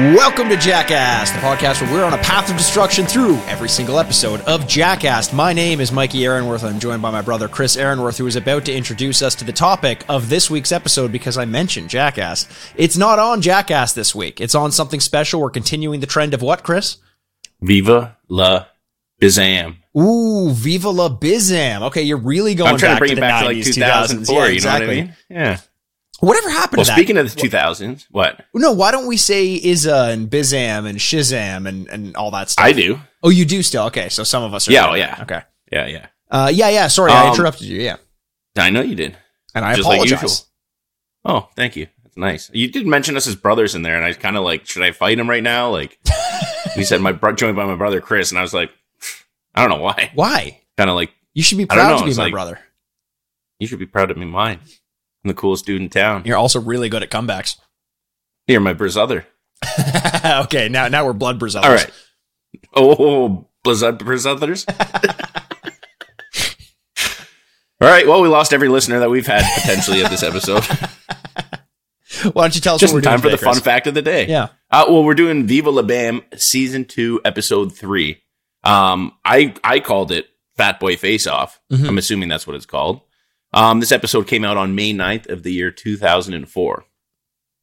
Welcome to Jackass, the podcast where we're on a path of destruction through every single episode of Jackass. My name is Mikey Aaronworth. I'm joined by my brother Chris Aaronworth, who is about to introduce us to the topic of this week's episode because I mentioned Jackass. It's not on Jackass this week. It's on something special. We're continuing the trend of what, Chris? Viva la Bizam. Ooh, Viva la Bizam. Okay, you're really going I'm trying back to bring to it back 90s, to like 2000s. 2004. Yeah, you know exactly. what I mean? Yeah. Whatever happened Well, to that? speaking of the 2000s, what? no, why don't we say Izza and Bizam and Shazam and, and all that stuff? I do. Oh, you do still? Okay, so some of us are. Yeah, oh, yeah. Okay. Yeah, yeah. Uh, yeah, yeah. Sorry, I Um, interrupted you. Yeah, I know you did. and I just apologize. usual. Oh, thank you. That's nice. You did mention us as brothers in there, and I kind of like, should I fight him right now? Like, you said my bro- joined by my brother Chris, and I was like, I don't know why. Why? Kind of like, You should be proud know, to be my like- brother. you should be proud of me, mine. I'm the coolest dude in town. You're also really good at comebacks. You're my brother. okay, now now we're blood brothers. All right. Oh, Blizzard brothers. All right. Well, we lost every listener that we've had potentially of this episode. Why don't you tell us Just what we're time for doing the today, fun fact of the day. Yeah. Uh, well, we're doing Viva La Bam season two, episode three. Um, I I called it Fat Boy Face Off. Mhm. I'm assuming that's what it's called. Um, this episode came out on May 9th of the year 2004. Okay.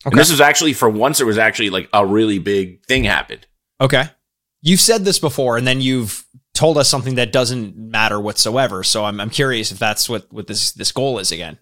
And this was actually for once there was actually like a really big thing happened. Okay. You've said this before, and then you've told us something that doesn't matter whatsoever. So I'm I'm curious if that's what what this this goal is again.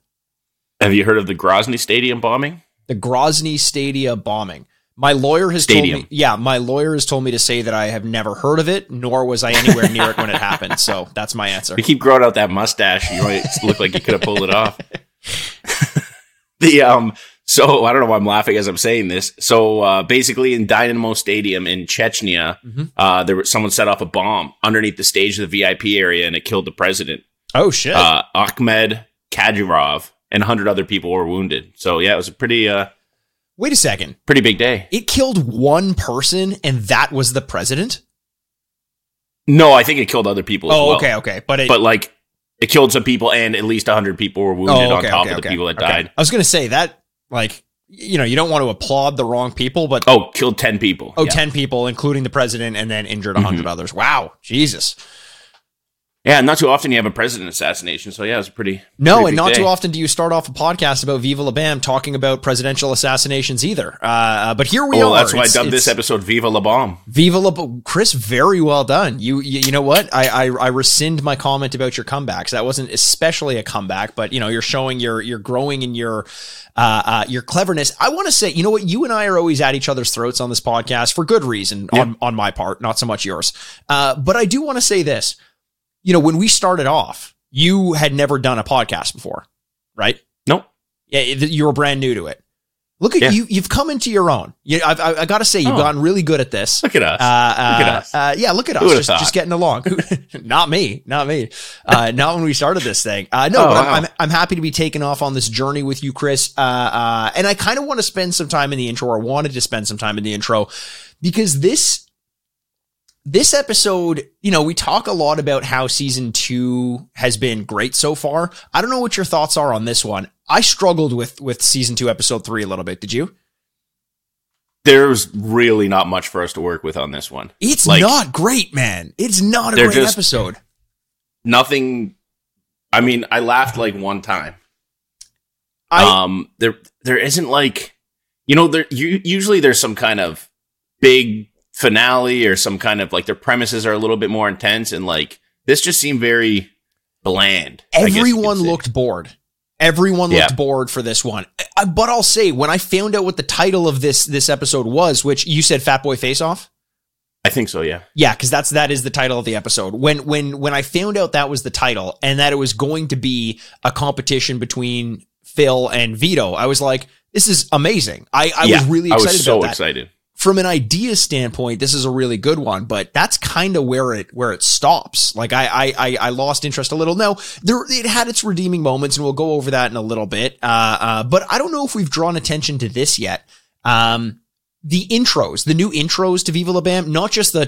Have you heard of the Grozny Stadium bombing? The Grozny Stadia bombing. My lawyer has Stadium. told me, yeah, my lawyer has told me to say that I have never heard of it, nor was I anywhere near it when it happened. So that's my answer. You keep growing out that mustache. You might look like you could have pulled it off. the um. So I don't know why I'm laughing as I'm saying this. So uh, basically, in Dynamo Stadium in Chechnya, Mhm. uh, there was someone set off a bomb underneath the stage of the VIP area, and it killed the president. Oh shit! Uh, Ahmed Kadyrov and 100 other people were wounded. So yeah, it was a pretty uh Wait a second. pretty big day. It killed one person, and that was the president. No, I think it killed other people. As Oh, well. okay, okay, but it. But like, it killed some people, and at least 100 people were wounded oh, on top okay, of the okay, people that okay. died. I was gonna say that, like, you know, you don't want to applaud the wrong people, but Oh, killed 10 people. oh, yeah. 10 people, including the president, and then injured a 100 mm-hmm. others. Wow, Jesus. Yeah, not too often you have a president assassination. So yeah, it was pretty No, pretty and not day. too often do you start off a podcast about Viva La Bam talking about presidential assassinations either. Uh, but here we Well, are. that's why I It's- dubbed this episode "Viva La Bomb." Viva La Bam. Chris, very well done. You, you, you know what? I, I, I rescind my comment about your comebacks. That wasn't especially a comeback, but you know, you're showing your, you're growing in your, uh, uh, your cleverness. I want to say, you know what? You and I are always at each other's throats on this podcast for good reason on, on my part, not so much yours. Uh, but I do want to say this. You know, when we started off, you had never done a podcast before, right? Nope. Yeah, you were brand new to it. Look at Yeah. you. You've come into your own. You, I've, I, I got to say, you've Oh. gotten really good at this. Look at us. Uh, uh, Look at us. Uh, yeah, look at us. Just, just getting along. not me. Not me. Uh, not when we started this thing. Uh, no, Oh, but I'm, wow. I'm, I'm happy to be taken off on this journey with you, Chris. Uh, uh, and I kind of want to spend some time in the intro or wanted to spend some time in the intro because this, this episode, you know, we talk a lot about how season two has been great so far. I don't know what your thoughts are on this one. I struggled with, with season two, episode three a little bit. Did you? There's really not much for us to work with on this one. It's Like- not great, man. It's not a great just- episode. Nothing. I mean, I laughed like one time. I, um, there there isn't like, you know, there you, usually there's some kind of big finale or some kind of like their premises are a little bit more intense, and like this just seemed very bland. I guess you could everyone looked bored. Everyone Yeah. looked bored for this one. I, but I'll say, when I found out what the title of this this episode was, which you said "Fat Boy Face Off," I think so. Yeah. yeah, because that's that is the title of the episode. When when when I found out that was the title and that it was going to be a competition between Phil and Vito, I was like, "This is amazing." I, I Yeah, was really excited about it. I was so excited. From an idea standpoint, this is a really good one, but that's kind of where it where it stops. Like I, I I lost interest a little. No, there it had its redeeming moments, and we'll go over that in a little bit. Uh, uh, but I don't know if we've drawn attention to this yet. Um, the intros, the new intros to Viva La Bam, not just the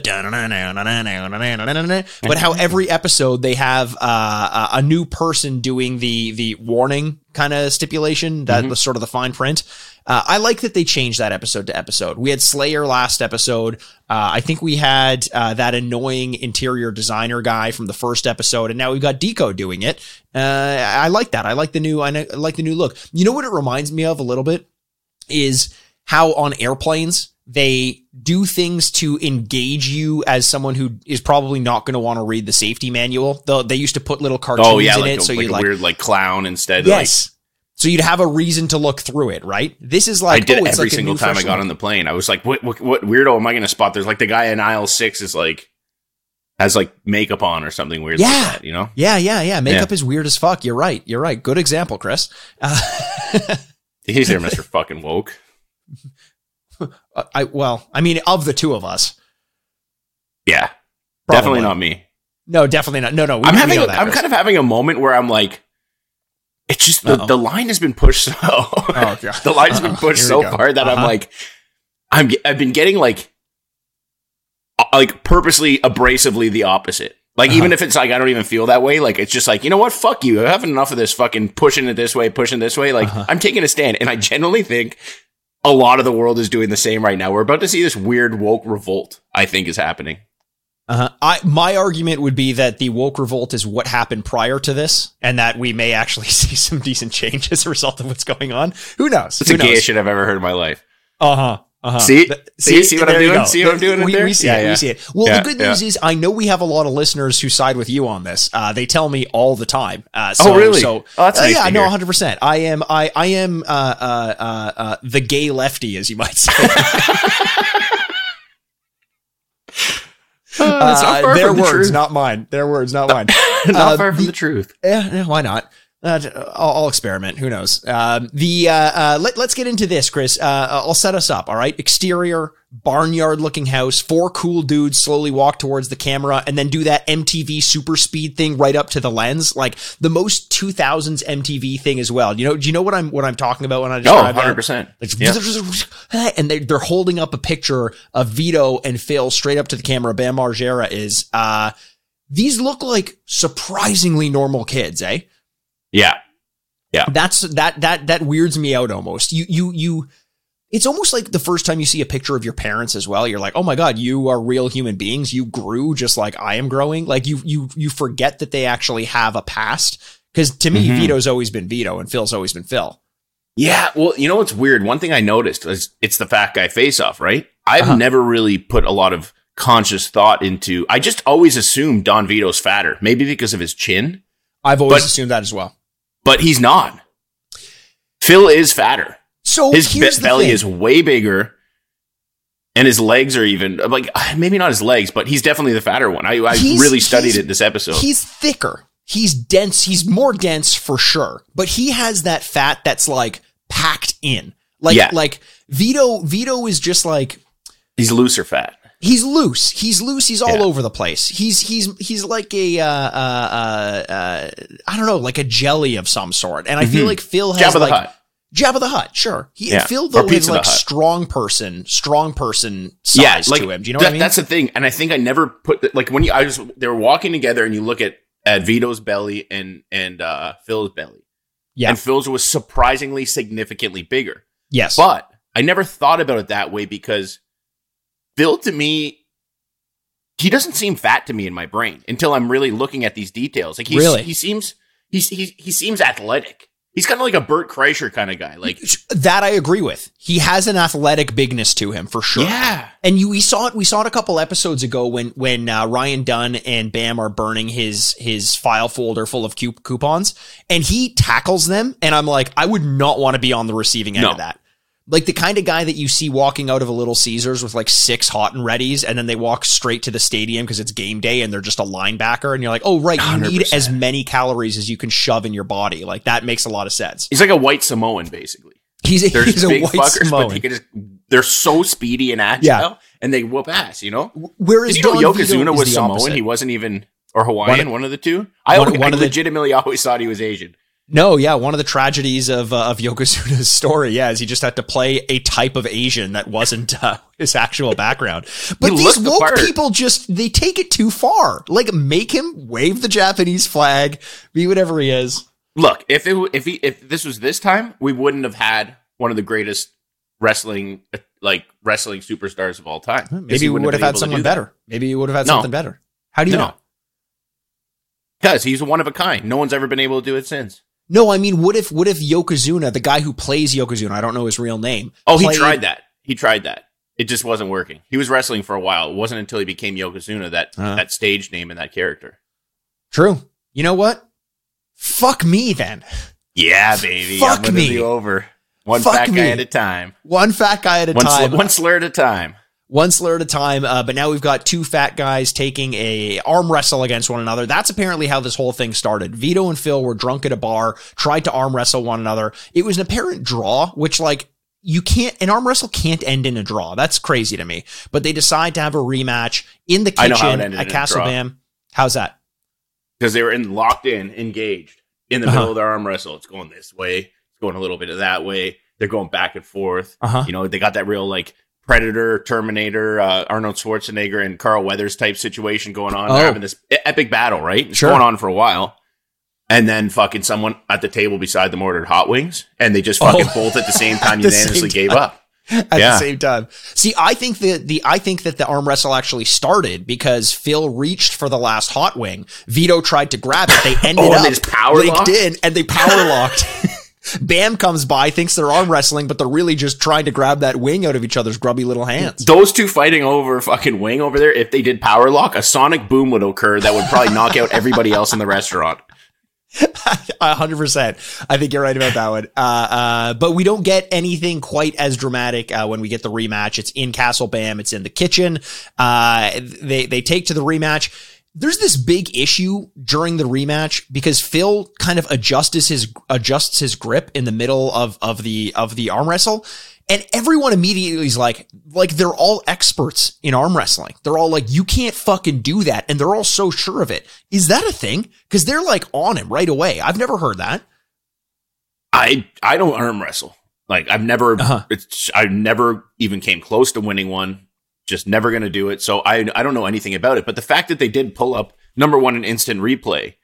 but how every episode they have uh, a new person doing the the warning kind of stipulation that Mhm. was sort of the fine print. Uh, I like that they changed that episode to episode. We had Slayer last episode. Uh, I think we had that annoying interior designer guy from the first episode, and now we've got Deco doing it. I like that. I like the new. I like the new look. You know what it reminds me of a little bit is how on airplanes they do things to engage you as someone who is probably not going to want to read the safety manual. They used to put little cartoons Oh yeah, in like, it, a, so like you like weird like clown instead. yes. so you'd have a reason to look through it, right? This is Like, like I did oh, every like single time I got on the plane. I was like, what, what what weirdo am I going to spot? There's like the guy in aisle six is like has like makeup on or something weird Yeah. like that. You know? Yeah, yeah, yeah. Makeup is weird as fuck. You're right. You're right. Good example, Chris. Uh, He's there, Mister Fucking Woke. I well, I mean, of the two of us, Yeah, probably. definitely not me. No, definitely not. No, no. We, I'm having. know A, that, I'm kind of having a moment where I'm like, it's just the, Uh-oh. the line has been pushed so. Oh, God. the line's been Uh-oh. pushed so go. far that I'm Uh-huh. like, I'm I've been getting like, uh, like purposely abrasively the opposite. Like Uh-huh. even if it's like I don't even feel that way, like it's just like you know what, fuck you. I have enough of this fucking pushing it this way, pushing this way. Like Uh-huh. I'm taking a stand, and I genuinely think a lot of the world is doing the same right now. We're about to see this weird woke revolt. I think is happening. Uh-huh. I my argument would be that the woke revolt is what happened prior to this, and that we may actually see some decent change as a result of what's going on. Who knows? It's Who the knows? gayest shit I've ever heard in my life. Uh huh. Uh-huh. See? Th- See- see what I'm doing? See what I'm doing We, we see Yeah, it. yeah. We see it. Well, Yeah, the good news is I know we have a lot of listeners who side with you on this. Uh, they tell me all the time. Uh, so, Oh, really? So, Oh, that's uh, nice yeah, no, 100. percent I am. I I am. Uh, uh, uh, uh, the gay lefty, as you might say. Far their from the words, truth. not mine. Their words, not mine. not far from the- the truth. Yeah, yeah, why not? Uh, I'll, I'll experiment. Who knows? Um, the uh, uh, let, let's get into this, Chris. Uh, I'll set us up. All right. Exterior barnyard looking house. Four cool dudes slowly walk towards the camera and then do that MTV super speed thing right up to the lens, like the most 2000s MTV thing as well. You know? Do you know what I'm what I'm talking about when I describe? Oh, describe 100 that? percent. Like, and they're they're holding up a picture of Vito and Phil straight up to the camera. Bam Margera is, uh, these look like surprisingly normal kids, eh? Yeah, Yeah. That's, that, that, that weirds me out almost. You, you, you, it's almost like the first time you see a picture of your parents as well. You're like, oh my God, you are real human beings. You grew just like I am growing. Like you, you, you forget that they actually have a past. Cause to me, Mhm. Vito's always been Vito and Phil's always been Phil. yeah. Well, you know what's weird? One thing I noticed is it's the fat guy face off, right? I've Uh-huh. never really put a lot of conscious thought into. I just always assumed Don Vito's fatter, maybe because of his chin, I've always But- assumed that as well. but he's not. Phil is fatter. So His be- belly thing. is way bigger. And his legs are even like maybe not his legs, but he's definitely the fatter one. I, I really studied it this episode. He's thicker. He's dense. He's more dense for sure. But he has that fat that's like packed in. Like Yeah. like Vito Vito is just like He's looser fat. He's loose. He's loose. He's all Yeah. over the place. He's he's he's like a uh, uh, uh, uh, I don't know, like a jelly of some sort. And I feel Mhm. like Phil has Jabba like the Hutt. Jabba the Hutt, sure. He, Yeah. Phil though the like strong person, strong person size yeah, like to him. Do you know that- what I mean? That's the thing, and I think I never put the, like when you I was they were walking together, and you look at at Vito's belly and and uh, Phil's belly, yeah. and Phil's was surprisingly significantly bigger. yes. But I never thought about it that way because Phil to me, he doesn't seem fat to me in my brain until I'm really looking at these details. Like he's, Really? he seems he's, he he seems athletic. He's kind of like a Bert Kreischer kind of guy. Like that I agree with. He has an athletic bigness to him for sure. yeah, And you, we saw it. We saw it a couple episodes ago when when uh, Ryan Dunn and Bam are burning his his file folder full of coupons, and he tackles them. And I'm like, I would not want to be on the receiving end No. of that. Like the kind of guy that you see walking out of a Little Caesars with like six hot and readies, and then they walk straight to the stadium because it's game day and they're just a linebacker, and you're like, oh right, you need 100%. as many calories as you can shove in your body. Like that makes a lot of sense. he's like a white Samoan basically. He's a, he's a white fuckers, Samoan. but they just they're so speedy and agile, Yeah. and they whoop ass. You know, Whereas Did you know Don Yokozuna was Samoan? opposite. He wasn't even or Hawaiian, One- one, of the two. I, one- always, one I of the- legitimately always thought he was Asian. No, yeah, one of the tragedies of uh, of Yokozuna's story, yeah, is he just had to play a type of Asian that wasn't uh, his actual background. But He these looked the woke people just they take it too far. Like make him wave the Japanese flag, be whatever he is. Look, if it if he if this was this time, we wouldn't have had one of the greatest wrestling like wrestling superstars of all time. Maybe we wouldn't have had someone better. Maybe you would have had No. something better. How do you No. know? Because he's one of a kind. No one's ever been able to do it since. No, I mean, what if what if Yokozuna, the guy who plays Yokozuna, I don't know his real name. Oh, he tried that. He tried that. It just wasn't working. He was wrestling for a while. It wasn't until he became Yokozuna that Uh-huh. that stage name and that character. True. You know what? Fuck me then. Yeah, baby. Fuck I'm me. over. One Fuck fat me. guy at a time. One fat guy at a One, sl- time. one slur at a time. One slur at a time. Uh, but now we've got two fat guys taking a arm wrestle against one another. That's apparently how this whole thing started. Vito and Phil were drunk at a bar, tried to arm wrestle one another. It was an apparent draw, which like you can't an arm wrestle can't end in a draw. That's crazy to me. But they decide to have a rematch in the I know how it kitchen at Castle. Bam. How's that? because they were in locked in, engaged in the Uh-huh. middle of their arm wrestle. It's going this way, it's going a little bit of that way. They're going back and forth. Uh-huh. You know, they got that real like Predator, Terminator, uh, Arnold Schwarzenegger, and Carl Weathers type situation going on. Oh. They're having this epic battle, right? It's Sure. going on for a while. And then fucking someone at the table beside them ordered hot wings, and they just fucking Oh. both at the same time unanimously gave time. up. at the same time. See, I think that the I think that the arm wrestle actually started because Phil reached for the last hot wing. Vito tried to grab it. They ended Oh, up they power linked locked? in and they power locked. Bam comes by, thinks they're arm wrestling, but they're really just trying to grab that wing out of each other's grubby little hands. Those two fighting over fucking wing over there, if they did power lock, a sonic boom would occur that would probably knock out everybody else in the restaurant. A hundred percent. I think you're right about that one. Uh, uh, but we don't get anything quite as dramatic uh, when we get the rematch. It's in Castle Bam. It's in the kitchen. Uh, they they take to the rematch. There's this big issue during the rematch because Phil kind of adjusts his adjusts his grip in the middle of of the of the arm wrestle. And everyone immediately is like, like they're all experts in arm wrestling. They're all like, you can't fucking do that. And they're all so sure of it. Is that a thing? Cause they're like on him right away. I've never heard that. I I don't arm wrestle. Like I've never Uh-huh. it's I never even came close to winning one. Just never gonna do it. So I I don't know anything about it. But the fact that they did pull up number one in instant replay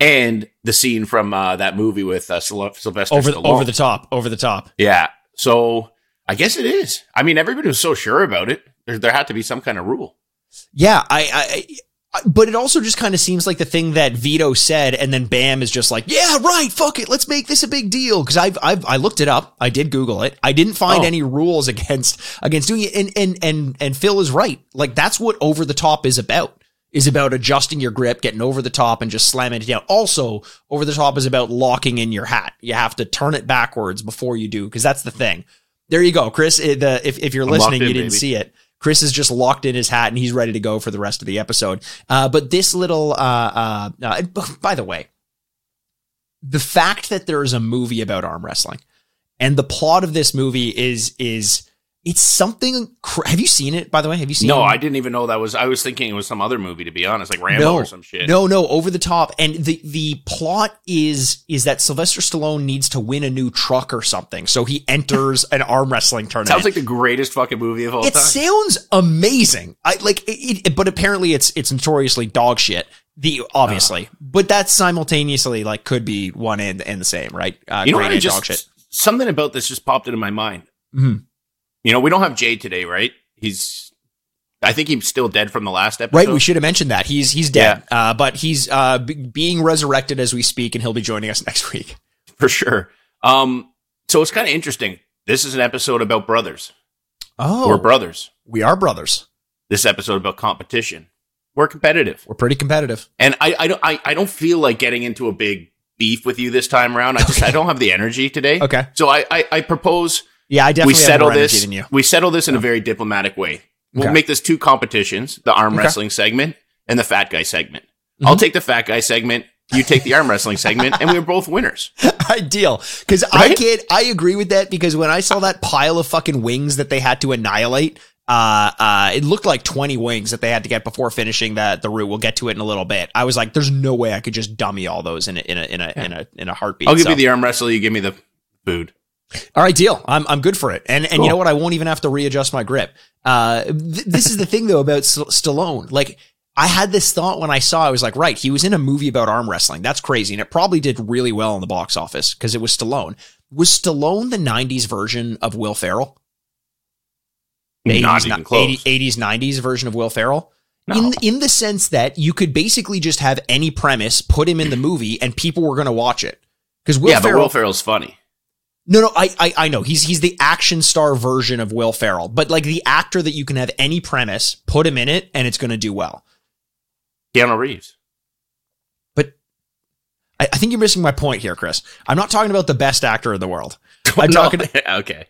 and the scene from uh, that movie with uh, Syl- Sylvester Over, the, Stallone. over the top, over the top. yeah. So I guess it is. I mean, everybody was so sure about it. There, there had to be some kind of rule. Yeah. I but it also just kind of seems like the thing that Vito said, and then Bam is just like, yeah, right, fuck it, let's make this a big deal. Because I've, I've, I looked it up, I did Google it, I didn't find Oh. any rules against against doing it, and and and and Phil is right. Like that's what over the top is about. Is about adjusting your grip, getting over the top, and just slamming it down. Also, over the top is about locking in your hat. You have to turn it backwards before you do, because that's the thing. There you go, Chris. eh, The, if if you're I'm listening, locked you didn't baby. see it. Chris is just locked in his hat and he's ready to go for the rest of the episode. Uh, but this little, uh, uh, uh, by the way, the fact that there is a movie about arm wrestling and the plot of this movie is, is, it's something. Cr- have you seen it? By the way, have you seen? No, I didn't even know that was. I was thinking it was some other movie. To be honest, like Rambo no, or some shit. No, no, over the top. And the the plot is is that Sylvester Stallone needs to win a new truck or something, so he enters an arm wrestling tournament. Sounds like the greatest fucking movie of all it time. It sounds amazing. I like it, it, but apparently it's it's notoriously dog shit. The obviously, Uh. but that simultaneously like could be one and and the same, right? Uh, you know what? I just shit. something about this just popped into my mind. Mhm. You know, we don't have Jay today, right? He's, I think he's still dead from the last episode. Right, we should have mentioned that he's he's dead, uh, but he's uh, b- being resurrected as we speak, and he'll be joining us next week. for sure. Um, so it's kind of interesting. This is an episode about brothers. Oh, We're brothers. we are brothers. This episode about competition. We're competitive, We're pretty competitive. and I, I don't, I, I don't feel like getting into a big beef with you this time around. I just, I don't have the energy today. Okay. So I, I, I propose Yeah, I definitely we settle this. We settle this in a very diplomatic way. We'll Okay. make this two competitions: the arm Okay. wrestling segment and the fat guy segment. I'll Mhm. take the fat guy segment. you take the arm wrestling segment, and we are both winners. Ideal. Because I Right? can't, I agree with that because when I saw that pile of fucking wings that they had to annihilate, uh, uh, it looked like 20 wings that they had to get before finishing that the route. We'll get to it in a little bit. I was like, there's no way I could just dummy all those in a, in a, in a, in a, in a heartbeat. I'll give So- you the arm wrestle. You give me the food. All right, deal. I'm I'm good for it. And and you know what? I won't even have to readjust my grip. Uh, th- this is the thing though about St- Stallone. Like I had this thought when I saw. I was like, right, he was in a movie about arm wrestling. That's crazy, and it probably did really well in the box office because it was Stallone. Was Stallone the '90s version of Will Ferrell? The Not 80s, even close. 80 80s, 90s version of Will Ferrell. No. In in the sense that you could basically just have any premise, put him in the movie, and people were going to watch it. Because Will yeah, but Ferrell, Will Ferrell's funny. No, no, I, I, I know he's he's the action star version of Will Ferrell, but like the actor that you can have any premise, put him in it, and it's going to do well. Keanu Reeves. But I, I think you're missing my point here, Chris. I'm not talking about the best actor in the world. I'm No, talking. okay.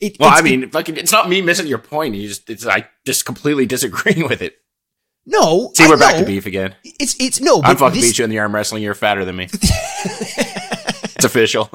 It, Well, I mean, fucking, it's not me missing your point. You just, it's I just completely disagreeing with it. no. See, we're back to beef again. It's it's no. I'm fucking this, beat you in the arm wrestling. You're fatter than me. it's official.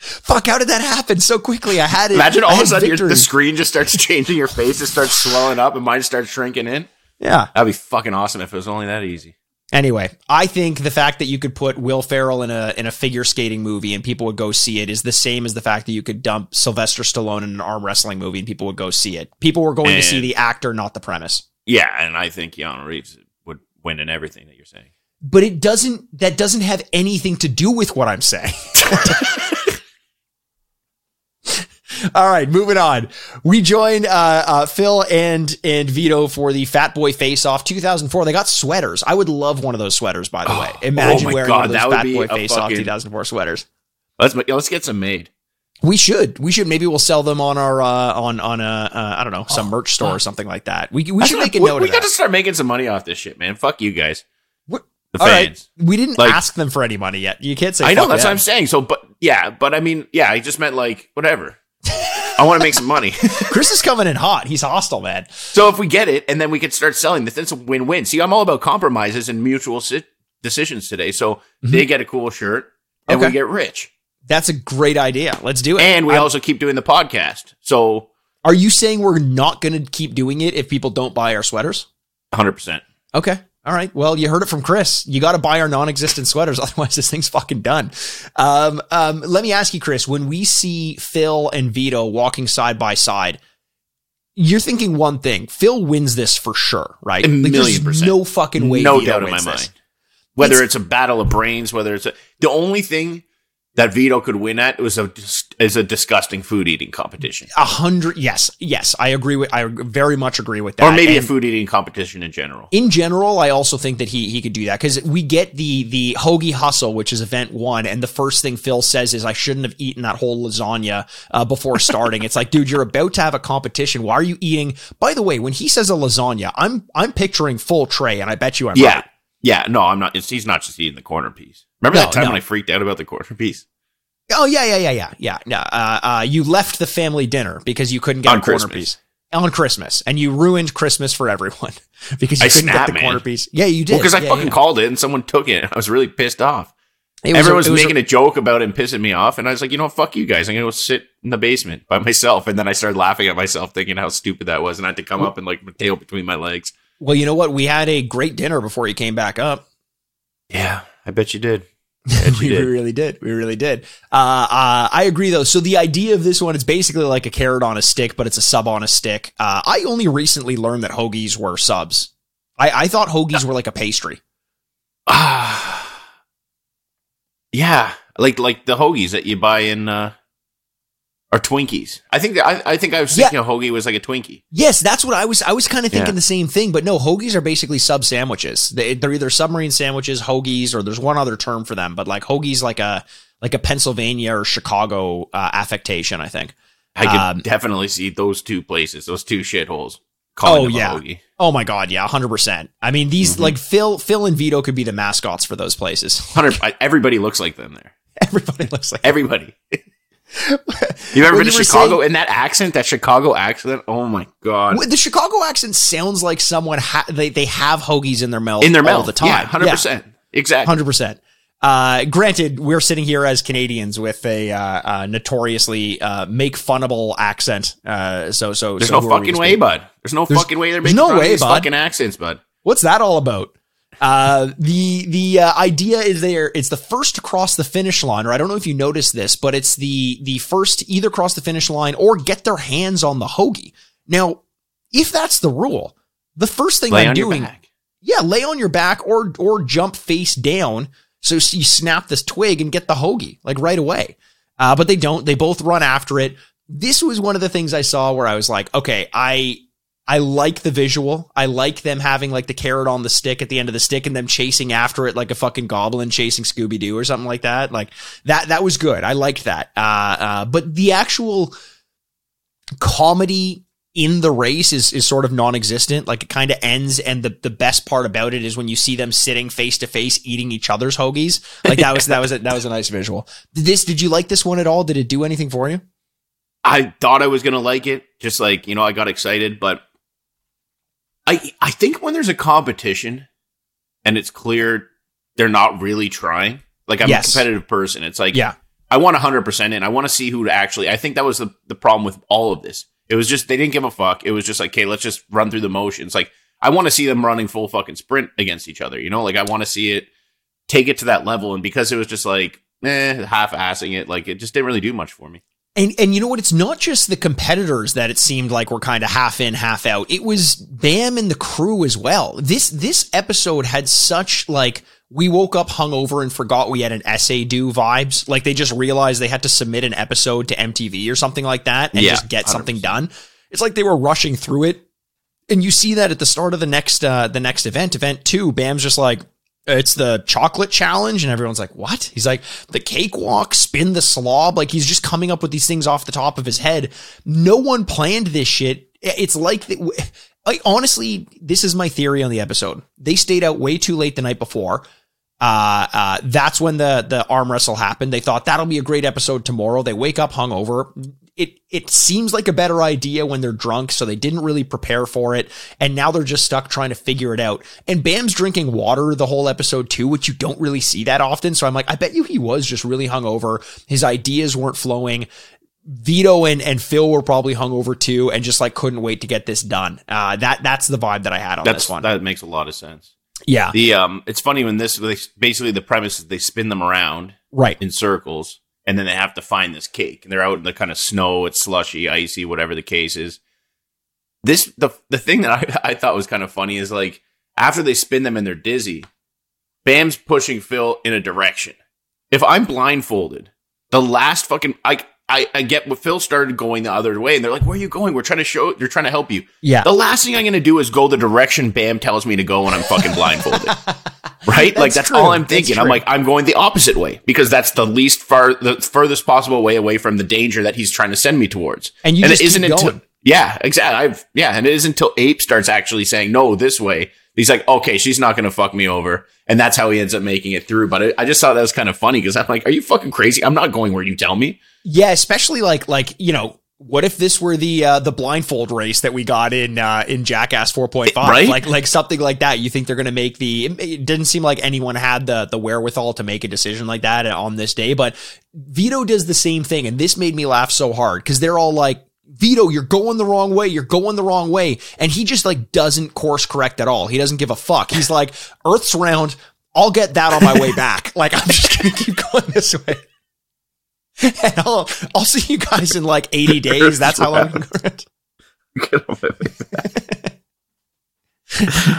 Fuck. How did that happen so quickly? I had it. Imagine all of a sudden your, the screen just starts changing. Your face just starts swelling up, and mine starts shrinking in. yeah. That'd be fucking awesome if it was only that easy. Anyway, I think the fact that you could put Will Ferrell in a in a figure skating movie and people would go see it is the same as the fact that you could dump Sylvester Stallone in an arm wrestling movie and people would go see it. People were going to see the actor, not the premise. Yeah, and I think Keanu Reeves would win in everything that you're saying. But it doesn't that doesn't have anything to do with what I'm saying. All right, moving on. We joined uh, uh, Phil and and Vito for the Fat Boy Face Off 2004. They got sweaters. I would love one of those sweaters, by the way. Imagine oh wearing God, one of those Fat Boy Face Off fucking- 2004 sweaters. Let's let's get some made. We should. We should. Maybe we'll sell them on our uh, on on a uh, I don't know some merch store or something like that. We we That's should make a we, note we of got to start making some money off this shit, man. Fuck you guys, What- the All right. fans. We didn't Like- ask them for any money yet. You can't say. I know that's what. I'm saying. So, but yeah, but I mean, yeah, I just meant like whatever. I want to make some money. Chris is coming in hot. He's hostile, man. so if we get it, and then we can start selling this, it's a win-win. See, I'm all about compromises and mutual si- decisions today. So they get a cool shirt, and Mm-hmm. Okay. we get rich, That's a great idea. Let's do it. and we I'm- also keep doing the podcast. So are you saying we're not going to keep doing it if people don't buy our sweaters? 100. percent Okay. All right. Well, you heard it from Chris. You got to buy our non-existent sweaters, otherwise this thing's fucking done. Um, um, let me ask you, Chris. When we see Phil and Vito walking side by side, you're thinking one thing: Phil wins this for sure, right? A million there's percent. No fucking way. no Vito doubt in my wins mind. Whether It's- it's, a battle of brains, whether it's a, the only thing that Vito could win at was a is a disgusting food eating competition, A hundred. Yes. Yes. I agree with. I very much agree with that. or maybe a food eating competition in general. in general, I also think that he he could do that because we get the the hoagie hustle, which is event one, and the first thing Phil says is, "I shouldn't have eaten that whole lasagna uh, before starting." it's like, dude, you're about to have a competition. Why are you eating? By the way, when he says a lasagna, I'm I'm picturing full tray, and I bet you I'm Yeah. right. Yeah, no, I'm not. It's, he's not just eating the corner piece. Remember No, that time no. when I freaked out about the corner piece? Oh yeah, yeah, yeah, yeah, yeah. yeah. Uh, uh, you left the family dinner because you couldn't get On a corner Christmas. piece on Christmas, and you ruined Christmas for everyone because you I couldn't get snapped, the man. corner piece. Yeah, you did. Well, because I Yeah, fucking yeah. called it and someone took it. I was really pissed off. Was a- Everyone was, it was making a, joke about it and pissing me off, and I was like, you know, what, fuck you guys. I'm gonna go sit in the basement by myself. And then I started laughing at myself, thinking how stupid that was, and I had to come up and like my tail between my legs. Well, you know what? We had a great dinner before you came back up. Yeah, I bet you did. We did. really did. We really did. Uh, uh, I agree though. So the idea of this one is basically like a carrot on a stick, but it's a sub on a stick. Uh, I only recently learned that hoagies were subs. I, I thought hoagies were like a pastry. Ah, yeah, like like the hoagies that you buy in uh or Twinkies. I think that I, I think I was Yeah. thinking a hoagie was like a Twinkie. Yes, that's what I was. I was kind of thinking Yeah. the same thing, but no, hoagies are basically sub sandwiches. They, they're either submarine sandwiches, hoagies, or there's one other term for them. But like hoagies, like a like a Pennsylvania or Chicago uh, affectation, I think. I could Um, definitely see those two places, those two shitholes. Oh, yeah. hoagie. Oh my god, yeah, hundred percent. I mean, these Mm-hmm. like Phil, Phil and Vito could be the mascots for those places. Hundred. Everybody looks like them there. Everybody looks like. Everybody. you ever When been to Chicago? saying- and that accent, that Chicago accent. Oh my god. the Chicago accent sounds like someone ha- they they have hoagies in their mouth In their all mouth, the time. Yeah, hundred percent. exactly. Hundred percent. Uh, granted, we're sitting here as Canadians with a uh, uh, notoriously uh, make funnable accent. Uh, so so There's so no who are we fucking way, bud. There's no There's- fucking way they're making no fun of way, these bud. fucking accents, bud. What's that all about? Uh, the the uh, idea is there. It's the first to cross the finish line, or I don't know if you noticed this, but it's the the first to either cross the finish line or get their hands on the hoagie. Now, if that's the rule, the first thing Lay I'm doing, yeah, lay on your back or or jump face down, so you snap this twig and get the hoagie like right away. Uh, but they don't. They both run after it. This was one of the things I saw where I was like, okay, I I like the visual. I like them having like the carrot on the stick at the end of the stick and them chasing after it like a fucking goblin chasing Scooby Doo or something like that. Like that, that was good. I liked that. Uh, uh, but the actual comedy in the race is, is sort of non-existent. Like it kind of ends. And the, the best part about it is when you see them sitting face to face eating each other's hoagies. Like that was, that was, a, that was a nice visual. This, did you like this one at all? Did it do anything for you? I thought I was gonna like it, just like you know, I got excited, but I I think when there's a competition and it's clear they're not really trying. Like I'm Yes. a competitive person. It's like Yeah. I want 100% in. I want to see who to actually. I think that was the, the problem with all of this. It was just they didn't give a fuck. It was just like, okay, let's just run through the motions. Like I want to see them running full fucking sprint against each other. You know, like I want to see it take it to that level. And because it was just like eh, half assing it, like it just didn't really do much for me. And and you know what? It's not just the competitors that it seemed like were kind of half in, half out. It was Bam and the crew as well. This this episode had such like we woke up hungover and forgot we had an essay due vibes. Like they just realized they had to submit an episode to MTV or something like that and Yeah, just get something 100%. done. It's like they were rushing through it. And you see that at the start of the next uh the next event, event two, Bam's just like it's the chocolate challenge and everyone's like what he's like the cakewalk spin the slob like he's just coming up with these things off the top of his head no one planned this shit it's like the, like honestly this is my theory on the episode they stayed out way too late the night before uh, uh, that's when the the arm wrestle happened. They thought that'll be a great episode tomorrow. They wake up hungover. It it seems like a better idea when they're drunk, so they didn't really prepare for it, and now they're just stuck trying to figure it out. And Bam's drinking water the whole episode too, which you don't really see that often. So I'm like, I bet you he was just really hungover. His ideas weren't flowing. Vito and, and Phil were probably hungover too, and just like couldn't wait to get this done. Uh, that that's the vibe that I had on That's this one. that makes a lot of sense. yeah, The um, it's funny when this basically the premise is they spin them around right. in circles, and then they have to find this cake, and they're out in the kind of snow, it's slushy, icy, whatever the case is. This the the thing that I, I thought was kind of funny is like after they spin them and they're dizzy, Bam's pushing Phil in a direction. If I'm blindfolded, the last fucking I I, I get what Phil started going the other way, and they're like, "Where are you going? We're trying to show. They're trying to help you." Yeah. The last thing I'm going to do is go the direction Bam tells me to go when I'm fucking blindfolded. right? like That's true. all I'm thinking. I'm like, I'm going the opposite way because that's the least far, the furthest possible way away from the danger that he's trying to send me towards. And you and just it isn't until yeah, exactly. I've yeah, and it isn't until Ape starts actually saying no this way. He's like, okay, she's not going to fuck me over, and that's how he ends up making it through. But I, I just thought that was kind of funny because I'm like, are you fucking crazy? I'm not going where you tell me. Yeah, especially like like you know, what if this were the uh, the blindfold race that we got in uh, in Jackass 4.5? Right? Like like something like that. You think they're going to make the? It, it didn't seem like anyone had the the wherewithal to make a decision like that on this day, but Vito does the same thing, and this made me laugh so hard because they're all like. Vito, you're going the wrong way. You're going the wrong way. And he just like doesn't course correct at all. He doesn't give a fuck. He's like, Earth's round. I'll get that on my way back. Like, I'm just going to keep going this way. And I'll, I'll see you guys in like 80 days. That's how long.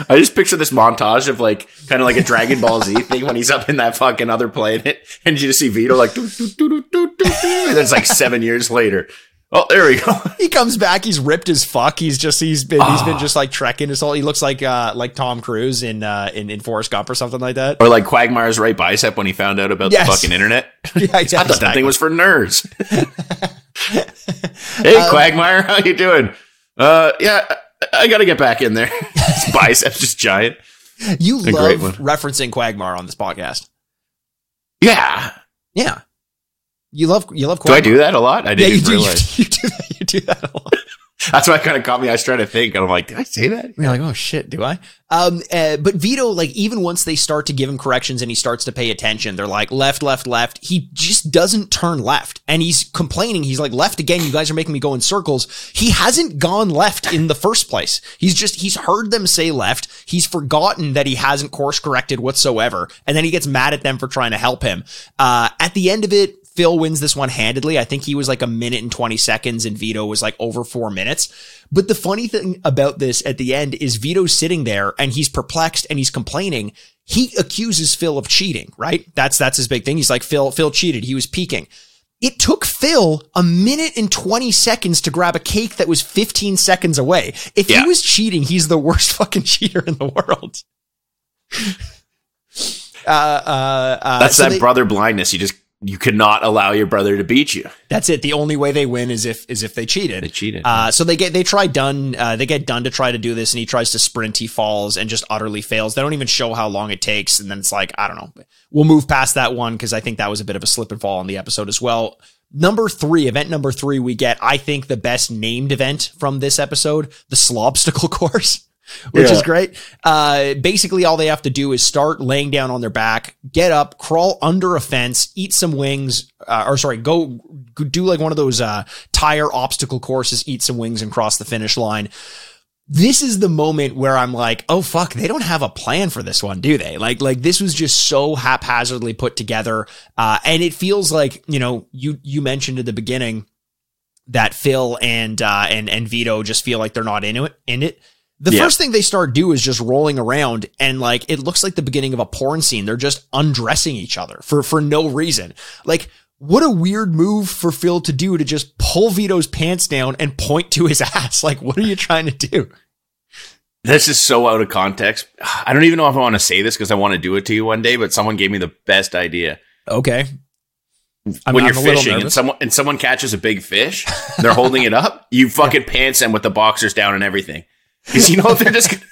I just picture this montage of like kind of like a Dragon Ball Z thing when he's up in that fucking other planet, and you just see Vito like, doo, doo, doo, and it's like seven years later. Oh, there we go. he comes back. He's ripped as fuck. He's just, he's been, he's been just like trekking his whole, he looks like, uh, like Tom Cruise in, uh, in, in Forrest Gump or something like that. Or like Quagmire's right bicep when he found out about Yes. the fucking internet. Yeah, I thought that thing was for nerds. hey, Quagmire, how you doing? Uh, yeah, I, I got to get back in there. His biceps just giant. You love referencing Quagmire on this podcast. Yeah. Yeah. You love, you love Do I do that a lot? I didn't you do, you, realize. do- you do that. You do that a lot. That's why it kind of caught me. I was trying to think, and I'm like, did I say that? You're like, oh shit, do I? Um, uh, but Vito, like, even once they start to give him corrections and he starts to pay attention, they're like, left, left, left. He just doesn't turn left. And he's complaining. He's like, left again. You guys are making me go in circles. He hasn't gone left in the first place. He's just, he's heard them say left. He's forgotten that he hasn't course corrected whatsoever. And then he gets mad at them for trying to help him. Uh, at the end of it, Phil wins this one handedly. I think he was like a minute and 20 seconds and Vito was like over four minutes. But the funny thing about this at the end is Vito's sitting there and he's perplexed and he's complaining. He accuses Phil of cheating, right? That's, that's his big thing. He's like, Phil, Phil cheated. He was peeking. It took Phil a minute and 20 seconds to grab a cake that was 15 seconds away. If Yeah. he was cheating, he's the worst fucking cheater in the world. uh, uh, uh, That's so that they- brother blindness. You just you could not allow your brother to beat you. That's it. The only way they win is if is if they cheated. They cheated. Uh, so they get they try done. Uh, they get done to try to do this, and he tries to sprint. He falls and just utterly fails. They don't even show how long it takes, and then it's like I don't know. We'll move past that one because I think that was a bit of a slip and fall in the episode as well. Number three, event number three, we get I think the best named event from this episode, the Slobstacle course. Which Yeah. is great. Uh, basically, all they have to do is start laying down on their back, get up, crawl under a fence, eat some wings, uh, or sorry, go, go do like one of those uh, tire obstacle courses, eat some wings, and cross the finish line. This is the moment where I'm like, oh fuck, they don't have a plan for this one, do they? Like, like this was just so haphazardly put together, uh, and it feels like you know, you you mentioned at the beginning that Phil and uh, and and Vito just feel like they're not in it. In it, the Yeah. first thing they start do is just rolling around, and like it looks like the beginning of a porn scene. They're just undressing each other for for no reason. Like. What a weird move for Phil to do to just pull Vito's pants down and point to his ass. Like, what are you trying to do? This is so out of context. I don't even know if I want to say this because I want to do it to you one day, but someone gave me the best idea. Okay. I'm, when I'm you're fishing and someone and someone catches a big fish, they're holding it up. You fucking pants them with the boxers down and everything, because you know they're just gonna,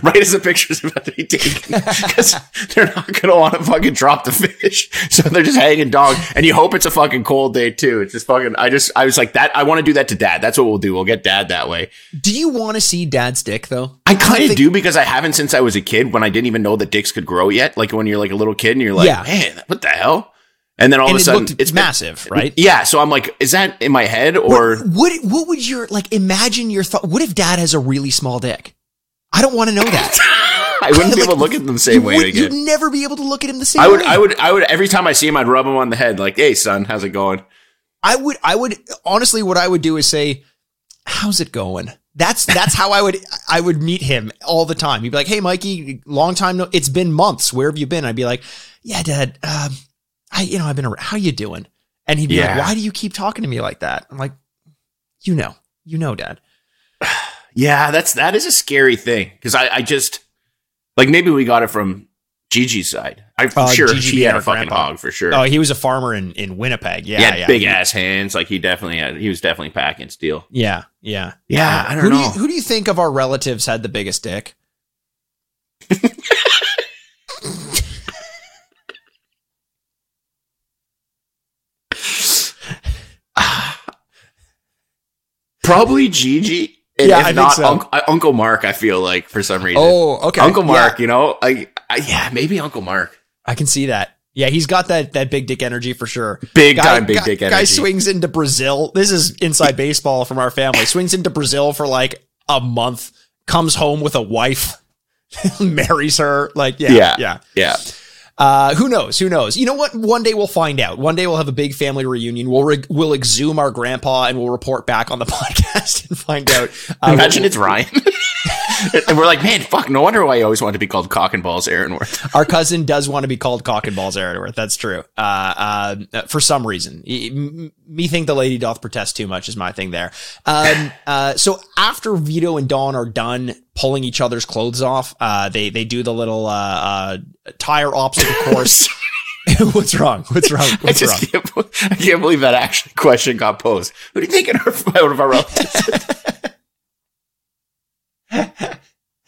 right as the picture's about to be taken, because they're not gonna want to fucking drop the fish, so they're just hanging dog. And you hope it's a fucking cold day too. It's just fucking. I just I was like that. I want to do that to dad. That's what we'll do. We'll get dad that way. Do you want to see Dad's dick though? I kind of think- do because I haven't since I was a kid when I didn't even know that dicks could grow yet. Like when you're like a little kid and you're like, Yeah. man, what the hell? And then all And of a sudden, it's massive, right? Yeah, so I'm like, is that in my head or what what would your like imagine your thought what if dad has a really small dick i don't want to know that I wouldn't be Like, able to look at him the same way would, again. you'd never be able to look at him the same I would, way I would, I would. Every time I see him, I'd rub him on the head, like, "Hey, son, how's it going?" i would i would honestly what i would do is say how's it going that's that's how i would i would meet him all the time he'd be like hey mikey long time no it's been months where have you been i'd be like yeah dad um i you know i've been around how you doing and he'd be Yeah. like why do you keep talking to me like that i'm like you know you know dad Yeah, that's that is a scary thing because I, I just like maybe we got it from Gigi's side. I'm Uh, sure Gigi being had a fucking grandpa. hog for sure. oh he was a farmer in in winnipeg yeah yeah big ass hands. Like he definitely had. He was definitely packing steel. yeah yeah Yeah, I don't who know. Do you, who do you think of our relatives had the biggest dick? Probably Gigi. And Yeah, if I think so. Uh, Uncle Mark, I feel like for some reason. Oh, okay. Uncle Mark, Yeah, you know, I, I yeah, maybe Uncle Mark. I can see that. Yeah, he's got that that big dick energy for sure. Big Guy- time big guy- dick energy. Guy swings into Brazil. This is inside baseball from our family. Swings into Brazil for like a month. Comes home with a wife. marries her. Like yeah, Yeah. yeah. Yeah. Uh, who knows? Who knows? You know what? One day we'll find out. One day we'll have a big family reunion. We'll re- we'll exhume our grandpa and we'll report back on the podcast and find out. Uh, Imagine it's Ryan. and we're like, man, fuck, no wonder why he always wanted to be called Cock and Balls Aaronworth. Our cousin does want to be called Cock and Balls Aaronworth. That's true. Uh, uh, for some reason, me think the lady doth protest too much is my thing there. Um, uh, so after Vito and Dawn are done pulling each other's clothes off, uh, they they do the little uh, uh, tire obstacle course. What's wrong? What's wrong? I What's just wrong? can't, I can't believe that actually question got posed. Who do you think in our, out of our relatives?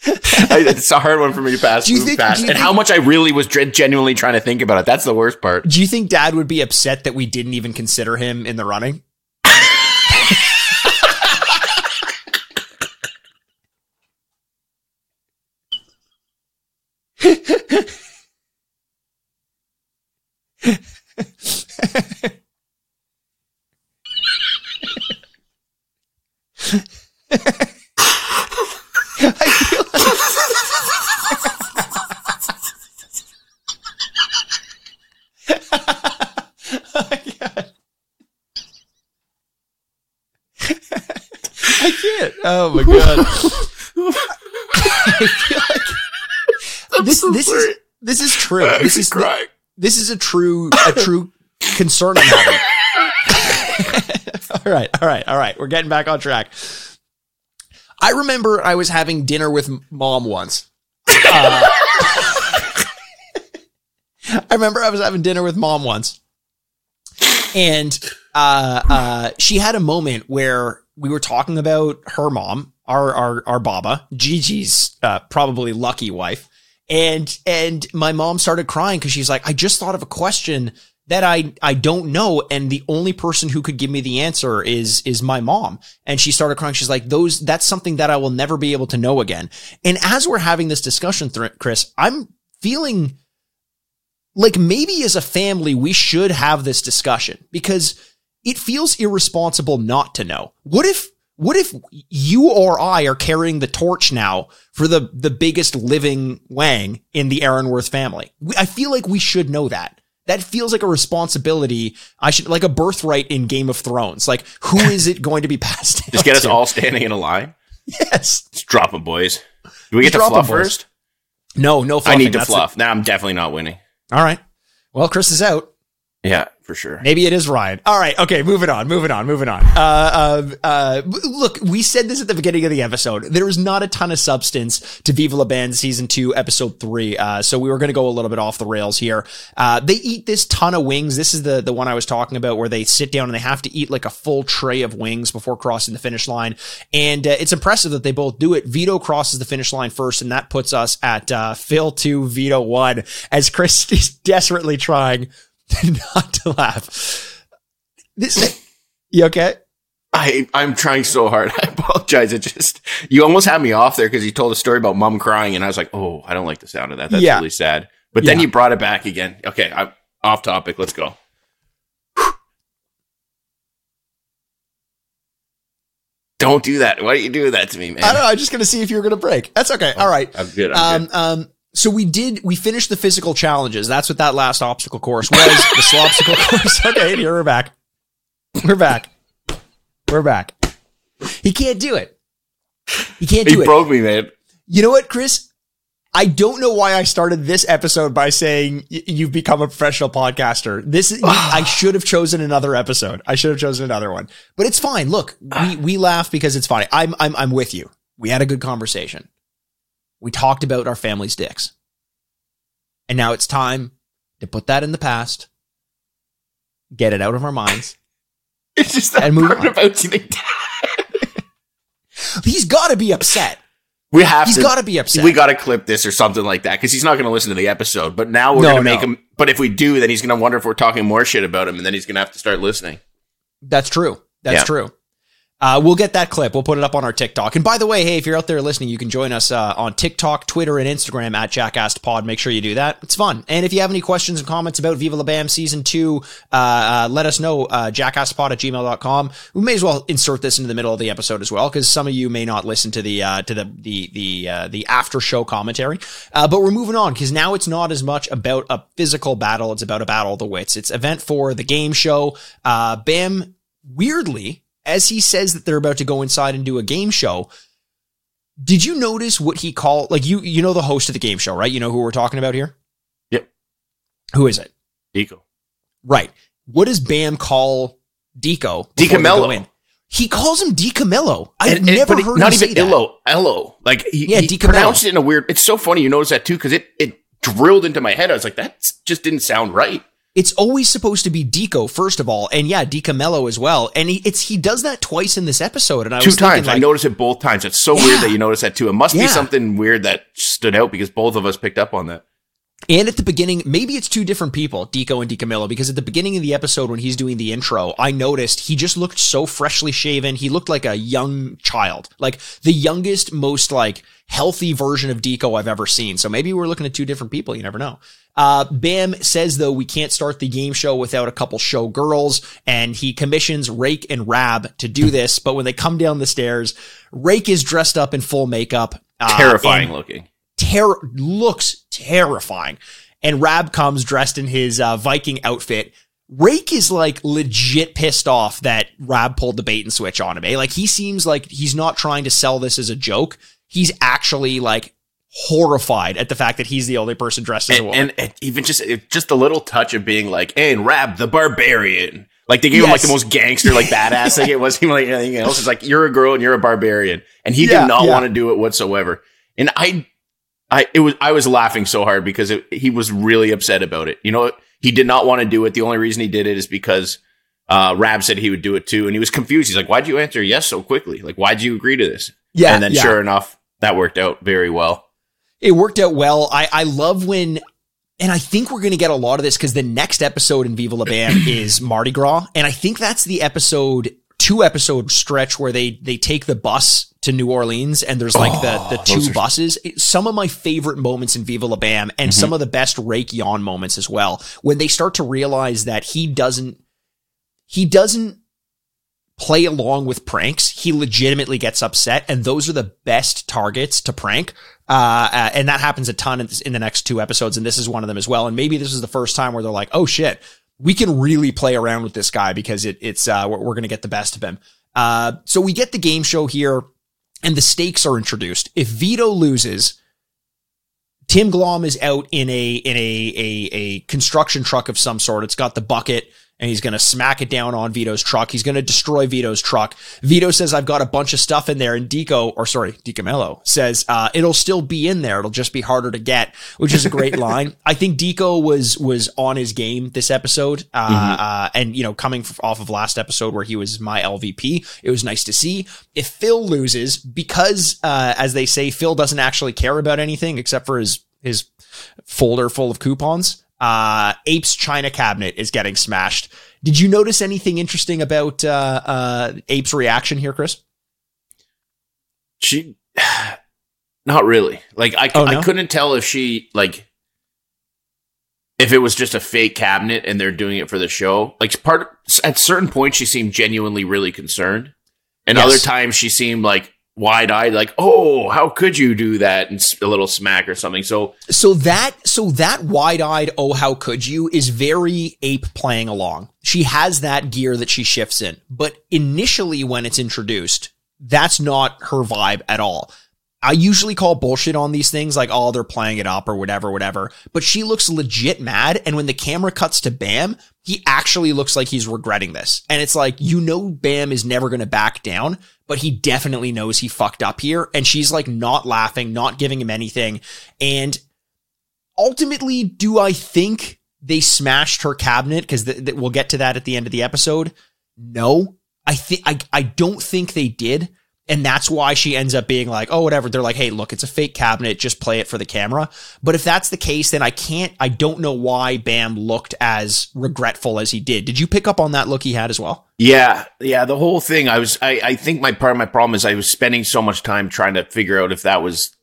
it's a hard one for me to pass. Do you think, past. You and think, how much I really was genuinely trying to think about it. That's the worst part. Do you think Dad would be upset that we didn't even consider him in the running? I feel like oh my God. I can't. Oh my god. I feel like this this is this is true. This is crying. this is a true a true concern I'm having. all right, all right, all right. We're getting back on track. I remember I was having dinner with mom once. Uh, I remember I was having dinner with mom once, and uh, uh, she had a moment where we were talking about her mom, our our our Baba, Gigi's uh, probably lucky wife, and and my mom started crying because she's like, I just thought of a question that I I don't know, and the only person who could give me the answer is is my mom. And she started crying. She's like, those that's something that I will never be able to know again. And as we're having this discussion, Thr- Chris, I'm feeling like maybe as a family we should have this discussion because it feels irresponsible not to know. What if what if you or I are carrying the torch now for the the biggest living Wang in the Aaronworth family? We- I feel like we should know that. That feels like a responsibility. I should like a birthright in Game of Thrones. Like who is it going to be passed? Just get us to? all standing in a line. Yes. Let's drop them, boys. Do we get to fluff first? No, no. I need to That's fluff. Now I'm definitely not winning. All right. Well, Chris is out. Yeah, for sure. Maybe it is Ryan. All right. Okay. Moving on. Moving on. Moving on. Uh, uh, uh, look, we said this at the beginning of the episode. There is not a ton of substance to Viva La Bam season two, episode three. Uh, so we were going to go a little bit off the rails here. Uh, they eat this ton of wings. This is the, the one I was talking about where they sit down and they have to eat like a full tray of wings before crossing the finish line. And uh, it's impressive that they both do it. Vito crosses the finish line first, and that puts us at uh, Phil two, Vito one, as Chris is desperately trying not to laugh. This, you okay? I I'm trying so hard. I apologize. It just you almost had me off there because you told a story about mom crying, and I was like, oh, I don't like the sound of that. That's Yeah. really sad. But then Yeah. you brought it back again. Okay, I'm off topic. Let's go. Don't do that. Why do you do that to me, man? I don't know. I'm just going to see if you're going to break. That's okay. All right. I'm good. I'm Um, good. um, so we did, we finished the physical challenges. That's what that last obstacle course was. the obstacle course. Okay. Here we're back. We're back. We're back. He can't do it. He can't do He it. broke me, man. You know what, Chris? I don't know why I started this episode by saying you've become a professional podcaster. This is, I should have chosen another episode. I should have chosen another one, but it's fine. Look, we, we laugh because it's funny. I'm, I'm, I'm with you. We had a good conversation. We talked about our family's dicks. And now it's time to put that in the past, get it out of our minds. It's just that And move part on. about you. He's got to be upset. We have He's to. got to be upset. we got to clip this or something like that because he's not going to listen to the episode. But now we're No, going to make no. him. But if we do, then he's going to wonder if we're talking more shit about him, and then he's going to have to start listening. That's true. That's Yeah. true. Uh, we'll get that clip. We'll put it up on our TikTok. And by the way, hey, if you're out there listening, you can join us uh, on TikTok, Twitter, and Instagram at JackassPod. Make sure you do that. It's fun. And if you have any questions and comments about Viva La Bam Season 2, uh, uh, let us know, uh, jackasspod at gmail.com. We may as well insert this into the middle of the episode as well, because some of you may not listen to the, uh, to the, the, the, uh, the after show commentary. Uh, but we're moving on, because now it's not as much about a physical battle. It's about a battle of the wits. It's event for the game show. Uh, Bam, weirdly, as he says that they're about to go inside and do a game show, did you notice what he called? Like you, you know the host of the game show, right? You know who we're talking about here. Yep. Who is it? Deco. Right. What does Bam call Deco? before they DiCamillo. go in? He calls him Decamillo. I've And- and- never heard not him even say that. Illo. Ello. Like he, Yeah, he DiCamillo. pronounced it in a weird. It's so funny. You notice that too because it it drilled into my head. I was like, that just didn't sound right. It's always supposed to be Deco first of all, and yeah, Decamello as well. And he it's he does that twice in this episode. And I Two times. I like, noticed it both times. It's so Yeah. weird that you noticed that too. It must Yeah. be something weird that stood out because both of us picked up on that. And at the beginning, maybe it's two different people, Deco and DiCamillo, because at the beginning of the episode when he's doing the intro, I noticed he just looked so freshly shaven. He looked like a young child, like the youngest, most like healthy version of Deco I've ever seen. So maybe we're looking at two different people. You never know. Uh, Bam says though we can't start the game show without a couple show girls, and he commissions Rake and Raab to do this. But when they come down the stairs, Rake is dressed up in full makeup, uh, terrifying looking terror looks terrifying. And Raab comes dressed in his uh, Viking outfit. Rake is like legit pissed off that Raab pulled the bait and switch on him. Eh? Like he seems like he's not trying to sell this as a joke. He's actually like horrified at the fact that he's the only person dressed as a woman. And, and even just just a little touch of being like, "Hey, and Raab the barbarian." Like they gave yes. him like the most gangster, like badass thing. It wasn't even like anything else. It's like you're a girl and you're a barbarian, and he yeah, did not yeah. want to do it whatsoever. And I I it was I was laughing so hard because it, he was really upset about it. You know, he did not want to do it. The only reason he did it is because uh, Raab said he would do it too, and he was confused. He's like, "Why'd you answer yes so quickly? Like, why'd you agree to this?" Yeah, and then yeah. sure enough, that worked out very well. It worked out well. I I love when. And I think we're going to get a lot of this because the next episode in Viva La Bam is Mardi Gras. And I think that's the episode, two episode stretch where they, they take the bus to New Orleans and there's like oh, the, the two are- buses. Some of my favorite moments in Viva La Bam and mm-hmm. some of the best Rake Yohn moments as well. When they start to realize that he doesn't, he doesn't play along with pranks. He legitimately gets upset and those are the best targets to prank. Uh, uh, and that happens a ton in, in the next two episodes. And this is one of them as well. And maybe this is the first time where they're like, Oh shit, we can really play around with this guy because it, it's, uh, we're, we're going to get the best of him. Uh, so we get the game show here and the stakes are introduced. If Vito loses, Tim Glomb is out in a in a a, a construction truck of some sort. It's got the bucket and he's going to smack it down on Vito's truck. He's going to destroy Vito's truck. Vito says, I've got a bunch of stuff in there. And Deco, or sorry, DiCamillo says, uh, it'll still be in there. It'll just be harder to get, which is a great line. I think Deco was, was on his game this episode. Uh, mm-hmm. uh, and, you know, coming off of last episode where he was my LVP, it was nice to see. If Phil loses, because, uh, as they say, Phil doesn't actually care about anything except for his, his folder full of coupons uh, Ape's China cabinet is getting smashed. Did you notice anything interesting about uh, uh, Ape's reaction here, Chris? She, not really. Like I, oh, no? I couldn't tell if she like if it was just a fake cabinet and they're doing it for the show. Like part at certain points, she seemed genuinely really concerned, and yes. other times she seemed like wide eyed, like, "Oh, how could you do that?" and a little smack or something. So, so that, so that wide eyed, "Oh, how could you?" is very ape playing along. She has that gear that she shifts in, but initially when it's introduced, that's not her vibe at all. I usually call bullshit on these things like, oh, they're playing it up or whatever, whatever. But she looks legit mad. And when the camera cuts to Bam, he actually looks like he's regretting this. And it's like, you know, Bam is never going to back down, but he definitely knows he fucked up here. And she's like not laughing, not giving him anything. And ultimately, do I think they smashed her cabinet? Cause th- th- we'll get to that at the end of the episode. No, I think, I, I don't think they did. And that's why she ends up being like, oh, whatever. They're like, hey, look, it's a fake cabinet. Just play it for the camera. But if that's the case, then I can't, I don't know why Bam looked as regretful as he did. Did you pick up on that look he had as well? Yeah. Yeah. The whole thing, I was, I, I think my part of my problem is I was spending so much time trying to figure out if that was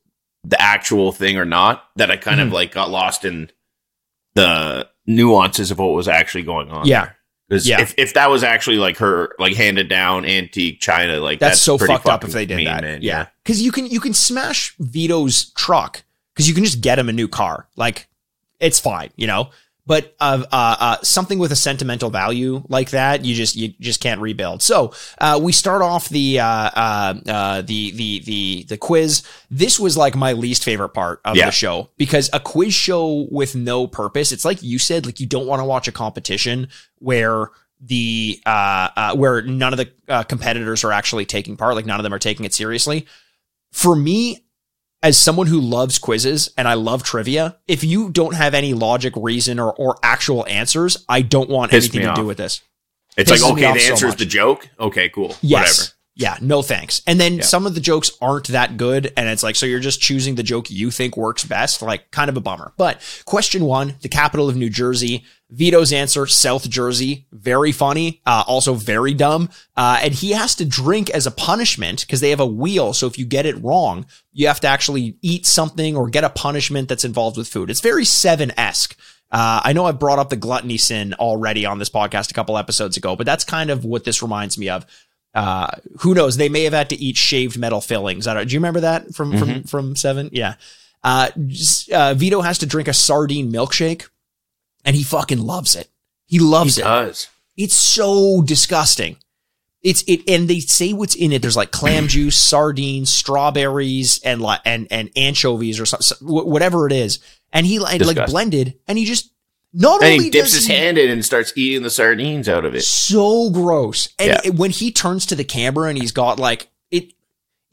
the actual thing or not that I kind mm-hmm. of like got lost in the nuances of what was actually going on. Yeah. Because yeah. if, if that was actually like her like handed down antique china, like that's, that's so fucked up if they did mean, that. Man, yeah, because you can you can smash Vito's truck because you can just get him a new car. Like it's fine, you know but uh, uh, uh, something with a sentimental value like that, you just you just can't rebuild. So uh, we start off the uh, uh, the the the the quiz. This was like my least favorite part of yeah. the show because a quiz show with no purpose. It's like you said, like you don't want to watch a competition where the where none of the competitors are actually taking part. Like none of them are taking it seriously. For me, as someone who loves quizzes and I love trivia, if you don't have any logic, reason, or, or actual answers, I don't want Piss anything to off. do with this. It's Pisses like, okay, the answer so is the joke. Okay, cool. Yes. Whatever. Yeah, no thanks. And then some of the jokes aren't that good. And it's like, so you're just choosing the joke you think works best. Like, kind of a bummer. But question one, the capital of New Jersey. Vito's answer, South Jersey. Very funny. Uh, also very dumb. Uh, and he has to drink as a punishment because they have a wheel. So if you get it wrong, you have to actually eat something or get a punishment that's involved with food. It's very seven esque. Uh, I know I've brought up the gluttony sin already on this podcast a couple episodes ago, but that's kind of what this reminds me of. Uh, who knows? They may have had to eat shaved metal fillings. I don't. Do you remember that from from from Seven? Yeah. Uh, uh, Vito has to drink a sardine milkshake, and he fucking loves it. He loves He it. does. It's so disgusting. It's it, and they say what's in it. There's like clam juice, sardines, strawberries, and like and and anchovies or something, whatever it is. And he like, like blended, and he just not And only he dips his he- hand in and starts eating the sardines out of it. so gross. And Yeah. it- when he turns to the camera and he's got like it,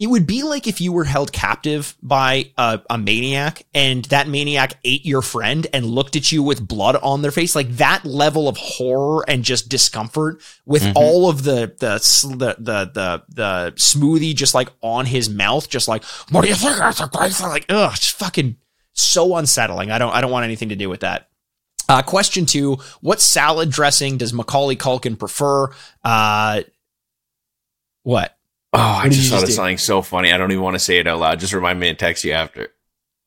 it would be like if you were held captive by a, a maniac and that maniac ate your friend and looked at you with blood on their face. Like that level of horror and just discomfort with Mhm. all of the, the, the, the, the, the smoothie just like on his mouth, just like, what do you think? That's a great thing. Like, ugh, it's fucking so unsettling. I don't, I don't want anything to do with that. Uh, question two: What salad dressing does Macaulay Culkin prefer? Uh, what? Oh, I just thought of something so funny. I don't even want to say it out loud. Just remind me to text you after.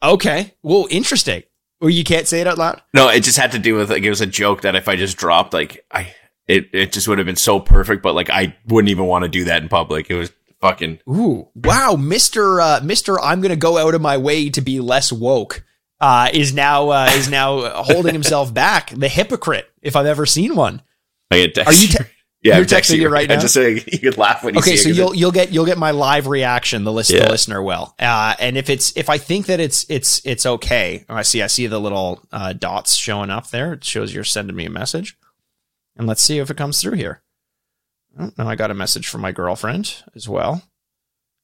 Okay, well, interesting. Well, you can't say it out loud. No, it just had to do with like it was a joke that if I just dropped, like I, it it just would have been so perfect. But like I wouldn't even want to do that in public. It was fucking. Ooh, wow, Mister uh, Mister, I'm gonna go out of my way to be less woke. Uh, is now uh, is now holding himself back. The hypocrite, if I've ever seen one. I had text Are you? Te- yeah, you're texting texting it right I now? just say you could laugh when you okay, see so it. 'cause you'll you'll get you'll get my live reaction. The list Yeah. the listener will. Uh, and if it's if I think that it's it's it's okay. Oh, I see I see the little uh, dots showing up there. It shows you're sending me a message. And let's see if it comes through here. Oh, now I got a message from my girlfriend as well.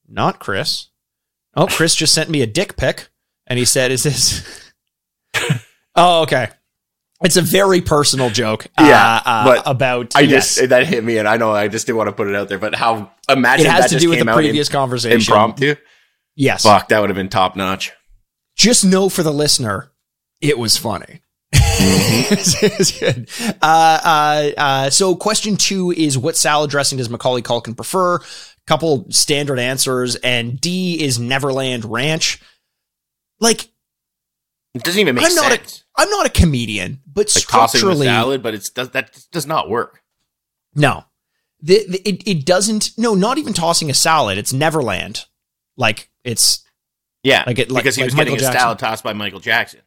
Not Chris. Oh, Chris just sent me a dick pic, and he said, "Is this?" oh, okay. It's a very personal joke. Yeah, uh, uh, about I yes. just that hit me, and I know I just didn't want to put it out there, but how imagine it has to do with the out in- previous conversation. impromptu. Yes. Fuck, that would have been top notch. Just know for the listener, it was funny. Mm-hmm. It's- it's good. Uh, uh, uh, so question two is what salad dressing does Macaulay Culkin prefer? Couple standard answers, and D is Neverland Ranch. Like It doesn't even make I'm not a- sense. I'm not a comedian, but like structurally, salad, but it's does that does not work. no, the, the- it it doesn't. No, not even tossing a salad. It's Neverland. Like it's Yeah, Like it- like- because he like was Michael getting a Jackson. salad tossed by Michael Jackson.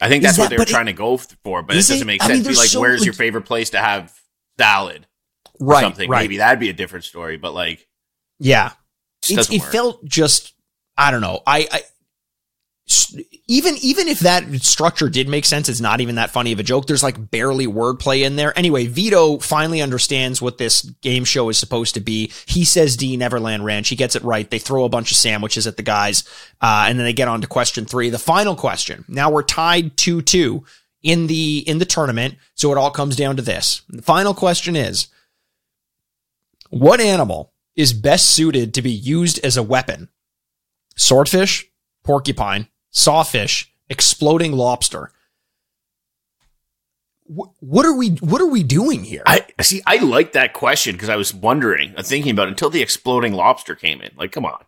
I think that's what they were but it- trying to go for, but it? doesn't make I mean, sense. Be like, so- where's your favorite place to have salad or right, something? right. Maybe that'd be a different story, but like, Yeah, it, it felt just I don't know. I, I even even if that structure did make sense, it's not even that funny of a joke. There's like barely wordplay in there. Anyway, Vito finally understands what this game show is supposed to be. He says D Neverland Ranch. He gets it right. They throw a bunch of sandwiches at the guys, uh, and then they get on to question three, the final question. Now we're tied two two in the in the tournament, so it all comes down to this. The final question is. What animal is best suited to be used as a weapon? Swordfish, porcupine, sawfish, exploding lobster. Wh- What are we what are we doing here? I see. I like that question because I was wondering, uh, thinking about it until the exploding lobster came in. Like, come on.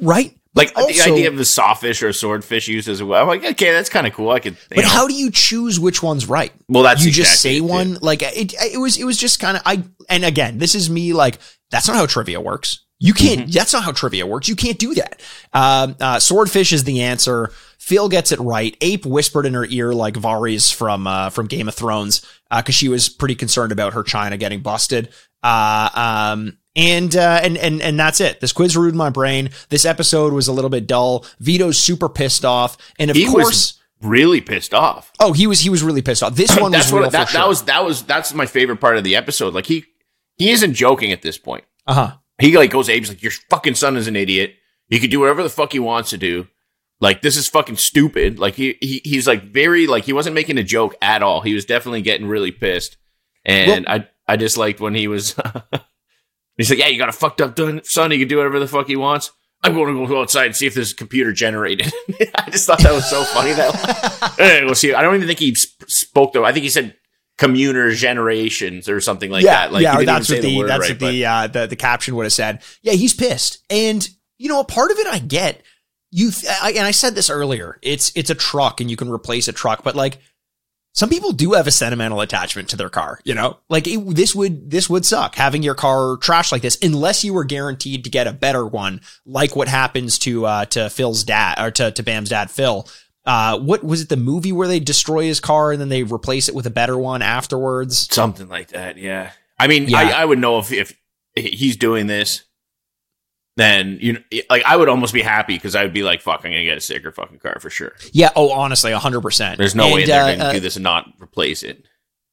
right? Like But the idea of the sawfish or swordfish used as well. I'm like, okay, that's kind of cool. I could. But know. how do you choose which one's right? Well, that's you just say it, one like it. It was it was just kind of I. And again, this is me like that's not how trivia works. You can't. Mm-hmm. That's not how trivia works. You can't do that. Um, uh, swordfish is the answer. Phil gets it right. Ape whispered in her ear like Varys from uh, from Game of Thrones because she was pretty concerned about her China getting busted. Uh, um, and uh, and and and that's it. This quiz ruined my brain. This episode was a little bit dull. Vito's super pissed off, and of He course. was really pissed off. Oh, he was he was really pissed off. This one was real what that, that was. That was that's my favorite part of the episode. Like he he isn't joking at this point. uh huh. He like goes Abe's like your fucking son is an idiot. He could do whatever the fuck he wants to do. Like this is fucking stupid. Like he, he he's like very like he wasn't making a joke at all. He was definitely getting really pissed. And I I just liked when he was he's like, yeah, you got a fucked up son. He can do whatever the fuck he wants. I'm going to go outside and see if this is computer generated. I just thought that was so funny. That hey, we'll see. I don't even think he sp- spoke though. I think he said commuter generations or something like yeah, that. Like, yeah, that's what say the, that's right, what but- the, uh, the the caption would have said. Yeah, he's pissed, and you know, a part of it I get. You th- I, and I said this earlier. It's it's a truck, and you can replace a truck, but like some people do have a sentimental attachment to their car. You know, like it, this would this would suck having your car trashed like this, unless you were guaranteed to get a better one, like what happens to uh to Phil's dad or to to Bam's dad, Phil. Uh, what was it? The movie where they destroy his car and then they replace it with a better one afterwards. Something like that, yeah. I mean, Yeah. I, I would know if if he's doing this, then you know, like I would almost be happy because I would be like, "Fuck, I'm gonna get a sicker fucking car for sure." Yeah. Oh, honestly, hundred percent. There's no way they're uh, gonna uh, do this and not replace it.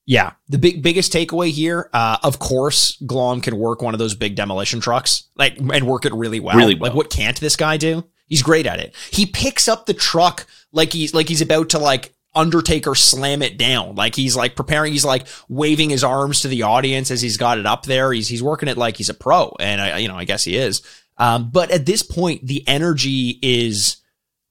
Yeah, the big biggest takeaway here, uh, of course, Glomb can work one of those big demolition trucks, like and work it really well. Really well. Like, what can't this guy do? He's great at it. He picks up the truck like he's like he's about to like Undertaker slam it down. Like he's like preparing. He's like waving his arms to the audience as he's got it up there. He's he's working it like he's a pro, and I you know I guess he is. Um, but at this point, the energy is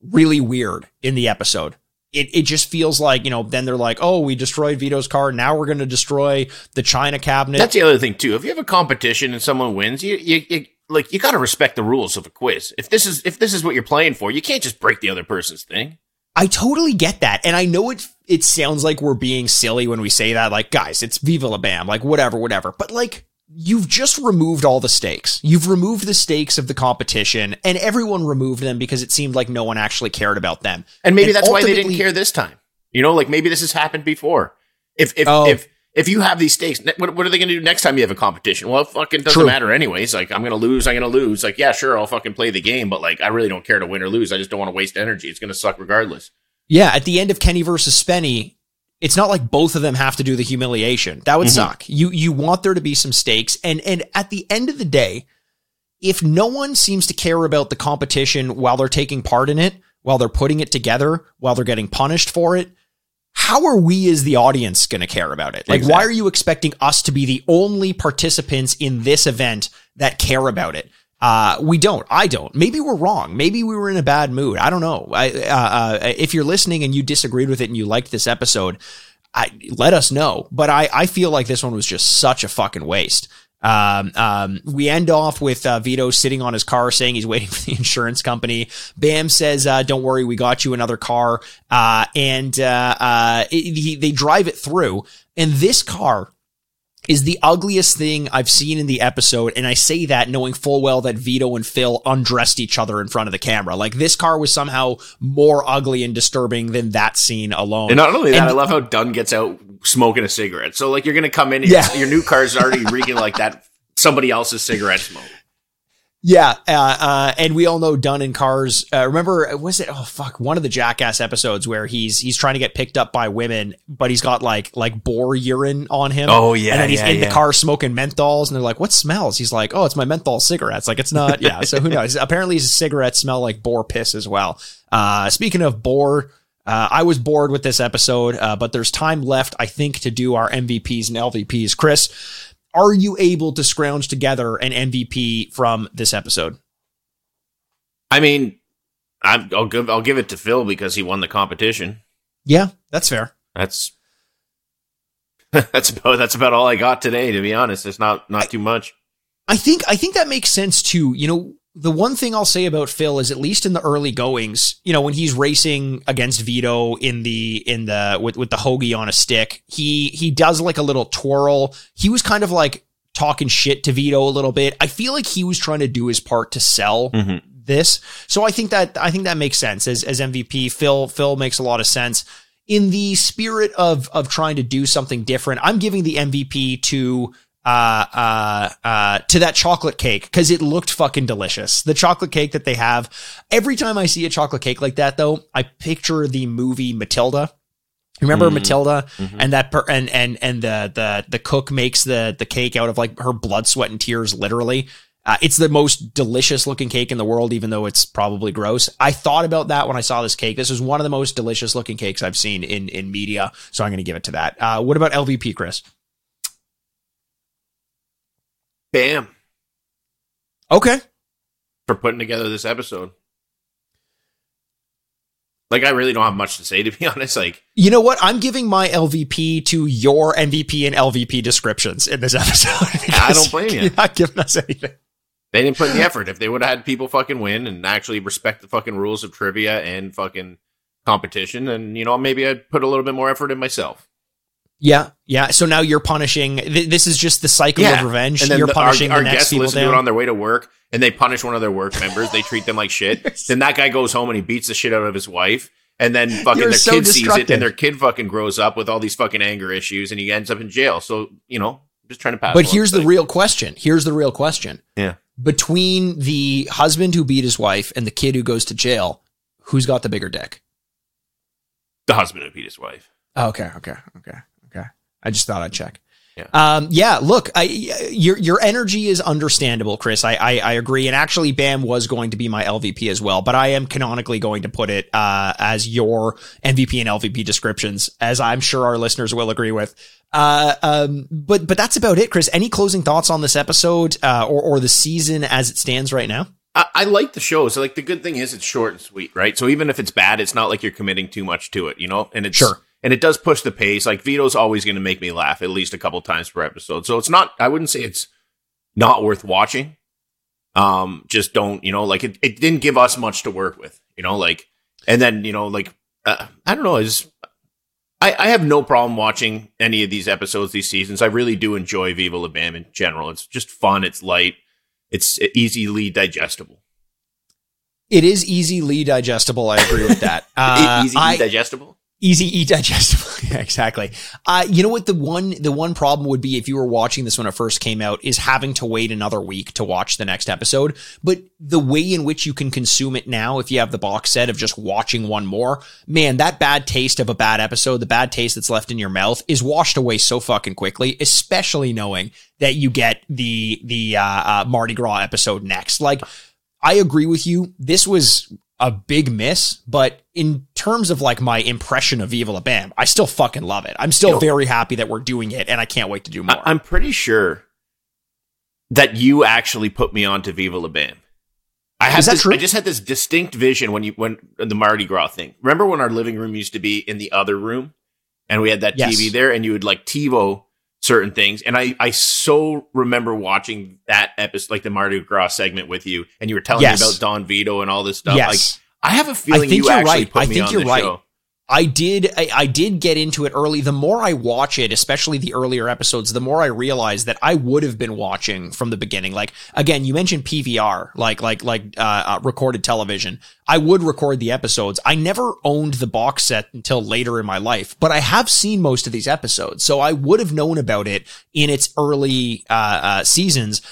really weird in the episode. It, it just feels like, you know, then they're like, oh, we destroyed Vito's car. Now we're going to destroy the China cabinet. That's the other thing too. If you have a competition and someone wins, you you, you like you got to respect the rules of a quiz. If this is if this is what you're playing for, you can't just break the other person's thing. I totally get that. And I know it, it sounds like we're being silly when we say that. Like, guys, it's Viva La Bam. Like, whatever, whatever. But like, you've just removed all the stakes. You've removed the stakes of the competition and everyone removed them because it seemed like no one actually cared about them. And maybe And that's why they didn't care this time. You know, like maybe this has happened before. If if Oh. if if you have these stakes, what, what are they going to do next time you have a competition? Well, it fucking doesn't True. matter anyways. Like I'm going to lose, I'm going to lose. Like yeah, sure, I'll fucking play the game, but like I really don't care to win or lose. I just don't want to waste energy. It's going to suck regardless. Yeah, at the end of Kenny versus Spenny, it's not like both of them have to do the humiliation. That would Mhm. suck. You you want there to be some stakes, and and at the end of the day, if no one seems to care about the competition while they're taking part in it, while they're putting it together, while they're getting punished for it, how are we as the audience going to care about it? Like, why are you expecting us to be the only participants in this event that care about it? Uh, we don't. I don't. Maybe we're wrong. Maybe we were in a bad mood. I don't know. I, uh, uh, if you're listening and you disagreed with it and you liked this episode, I, let us know. But I, I feel like this one was just such a fucking waste. Um, um, we end off with uh, Vito sitting on his car saying he's waiting for the insurance company. Bam says, uh, "Don't worry, we got you another car." Uh, and uh, uh, it, he, they drive it through, and this car is the ugliest thing I've seen in the episode. And I say that knowing full well that Vito and Phil undressed each other in front of the camera. Like this car was somehow more ugly and disturbing than that scene alone. And not only that, And- I love how Dunn gets out smoking a cigarette. So like you're going to come in, Yeah. your new car's already reeking like that somebody else's cigarette smoke. Yeah, uh, uh, and we all know Dunn in cars. Uh, remember, was it? Oh fuck, one of the Jackass episodes where he's he's trying to get picked up by women, but he's got like like boar urine on him. Oh, yeah, and then he's yeah, in the car smoking menthols, and they're like, "What smells?" He's like, "Oh, it's my menthol cigarettes." Like it's not. Yeah, so who knows? Apparently, his cigarettes smell like boar piss as well. Uh, speaking of boar. Uh, I was bored with this episode, uh, but there's time left, I think, to do our MVPs and LVPs. Chris, are you able to scrounge together an MVP from this episode? I mean, I'm, I'll give I'll give it to Phil because he won the competition. Yeah, that's fair. That's that's about that's about all I got today. To be honest, it's not not too much. I think I think that makes sense too. You know, the one thing I'll say about Phil is at least in the early goings, you know, when he's racing against Vito in the in the with with the hoagie on a stick, he he does like a little twirl. He was kind of like talking shit to Vito a little bit. I feel like he was trying to do his part to sell Mhm. this. So I think that I think that makes sense as as MVP. Phil Phil makes a lot of sense. In the spirit of of trying to do something different, I'm giving the MVP to uh uh uh to that chocolate cake because it looked fucking delicious. The chocolate cake that they have. Every time I see a chocolate cake like that though, I picture the movie Matilda. Remember Mm. Matilda Mhm. and that per- and and and the the the cook makes the the cake out of like her blood, sweat, and tears, literally. Uh, it's the most delicious looking cake in the world, even though it's probably gross. I thought about that when I saw this cake. This is one of the most delicious looking cakes I've seen in in media, so I'm going to give it to that. Uh, what about LVP, Chris? Bam. Okay. for putting together this episode. Like, I really don't have much to say to be honest. Like, You know what? I'm giving my LVP to your MVP and LVP descriptions in this episode. I don't blame you. You're not giving us anything. they didn't put in the effort. If they would have had people fucking win and actually respect the fucking rules of trivia and fucking competition, then you know maybe I'd put a little bit more effort in myself. Yeah, yeah. So now you're punishing. Th- this is just the cycle of revenge. And then you're the- punishing our, our guests people listen to it on their way to work, and they punish one of their work members. They treat them like shit. then that guy goes home and he beats the shit out of his wife. And then fucking You're their so kid sees it, and their kid fucking grows up with all these fucking anger issues, and he ends up in jail. So you know, just trying to pass. but here's the thing. real question. Here's the real question. Yeah. Between the husband who beat his wife and the kid who goes to jail, who's got the bigger dick? the husband who beat his wife. Oh, okay, okay, okay, okay. I just thought I'd check. Yeah. Um, yeah, look, I, your, your energy is understandable, Chris. I, I, I agree. And actually, Bam was going to be my LVP as well, but I am canonically going to put it, uh, as your MVP and LVP descriptions, as I'm sure our listeners will agree with. Uh, um, but, but that's about it, Chris. Any closing thoughts on this episode, uh, or, or the season as it stands right now? I, I like the show. So like the good thing is it's short and sweet, right? So even if it's bad, it's not like you're committing too much to it, you know. And it's Sure. And it does push the pace. Like Vito's always going to make me laugh at least a couple times per episode. So it's not. I wouldn't say it's not worth watching. Um, just don't you know like it. It didn't give us much to work with, you know. Like and then you know like uh, I don't know. Is I, I have no problem watching any of these episodes, these seasons. I really do enjoy Viva La Bam in general. It's just fun. It's light. It's easily digestible. It is easily digestible. I agree with that. Uh, easy I- digestible. Easy eat digestible. yeah, exactly. Uh, you know what the one the one problem would be if you were watching this when it first came out is having to wait another week to watch the next episode. But the way in which you can consume it now, if you have the box set of just watching one more, man, that bad taste of a bad episode, the bad taste that's left in your mouth, is washed away so fucking quickly. Especially knowing that you get the the uh, uh, Mardi Gras episode next. Like, I agree with you. This was a big miss, but in terms of like my impression of Viva La Bam, I still fucking love it. I'm still Yo. very happy that we're doing it and I can't wait to do more. I- I'm pretty sure that you actually put me on to Viva La Bam. I had Is that this, true? I just had this distinct vision when you when the Mardi Gras thing. Remember when our living room used to be in the other room, and we had that Yes. TV there, and you would like TiVo certain things, and I I so remember watching that episode, like the Mardi Gras segment with you, and you were telling Yes. me about Don Vito and all this stuff. yes. Like I have a feeling I think you you're actually right. I think you're right. show. I did I, I did get into it early. The more I watch it, especially the earlier episodes, the more I realize that I would have been watching from the beginning. Like again, you mentioned PVR, like like like uh, uh, recorded television. I would record the episodes. I never owned the box set until later in my life, but I have seen most of these episodes, so I would have known about it in its early uh, uh, seasons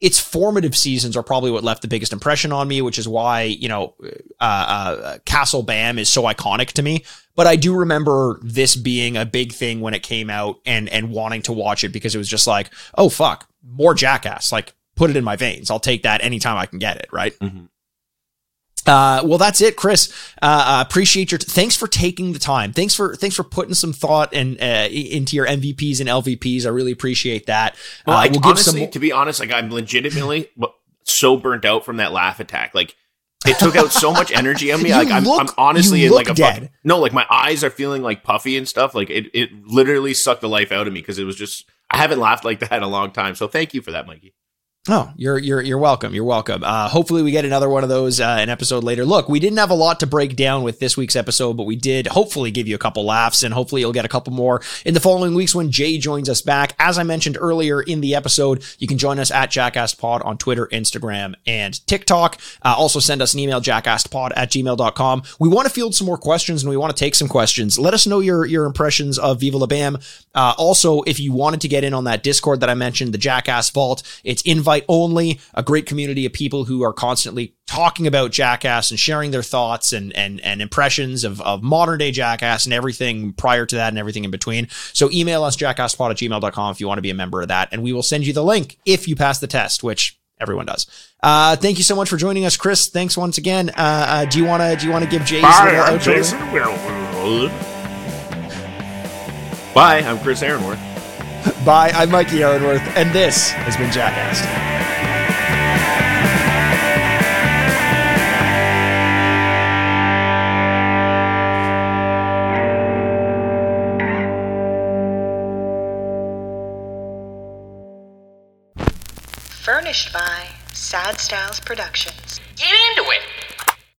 its formative seasons are probably what left the biggest impression on me, which is why, you know, uh, uh, Castle Bam is so iconic to me. But I do remember this being a big thing when it came out and, and wanting to watch it because it was just like, oh, fuck, more jackass. Like, put it in my veins. I'll take that anytime I can get it. Right. Mhm. Uh, well, that's it, Chris. Uh, appreciate your. thanks for taking the time. Thanks for thanks for putting some thought and uh, into your MVPs and LVPs. I really appreciate that. Well, uh, like, we'll give honestly, some. to be honest, like I'm legitimately so burnt out from that laugh attack. Like it took out so much energy on me. Like I'm, look- I'm honestly in like a dead. no, like my eyes are feeling like puffy and stuff. Like it, it literally sucked the life out of me because it was just I haven't laughed like that in a long time. So thank you for that, Mikey. Oh, you're you're you're welcome. You're welcome. Uh, hopefully, we get another one of those uh, an episode later. Look, we didn't have a lot to break down with this week's episode, but we did hopefully give you a couple laughs, and hopefully you'll get a couple more in the following weeks when Jay joins us back. As I mentioned earlier in the episode, you can join us at JackassPod on Twitter, Instagram, and TikTok. Uh, also, send us an email jackasspod at gmail.com. We want to field some more questions, and we want to take some questions. Let us know your your impressions of Viva La Bam. Uh, also, if you wanted to get in on that Discord that I mentioned, the Jackass Vault, it's invite only. A great community of people who are constantly talking about Jackass and sharing their thoughts and and and impressions of, of modern day Jackass and everything prior to that and everything in between. So email us jackasspod at gmail.com if you want to be a member of that, and we will send you the link if you pass the test, which everyone does. Uh, thank you so much for joining us, Chris. Thanks once again. Uh, uh, do you want to do you want to give Jay's little outro? Willwood. Bye. I'm Chris Aaronworth. Bye. I'm Mikey Aaronworth, and this has been Jackass. Furnished by Sad Styles Productions. Get into it!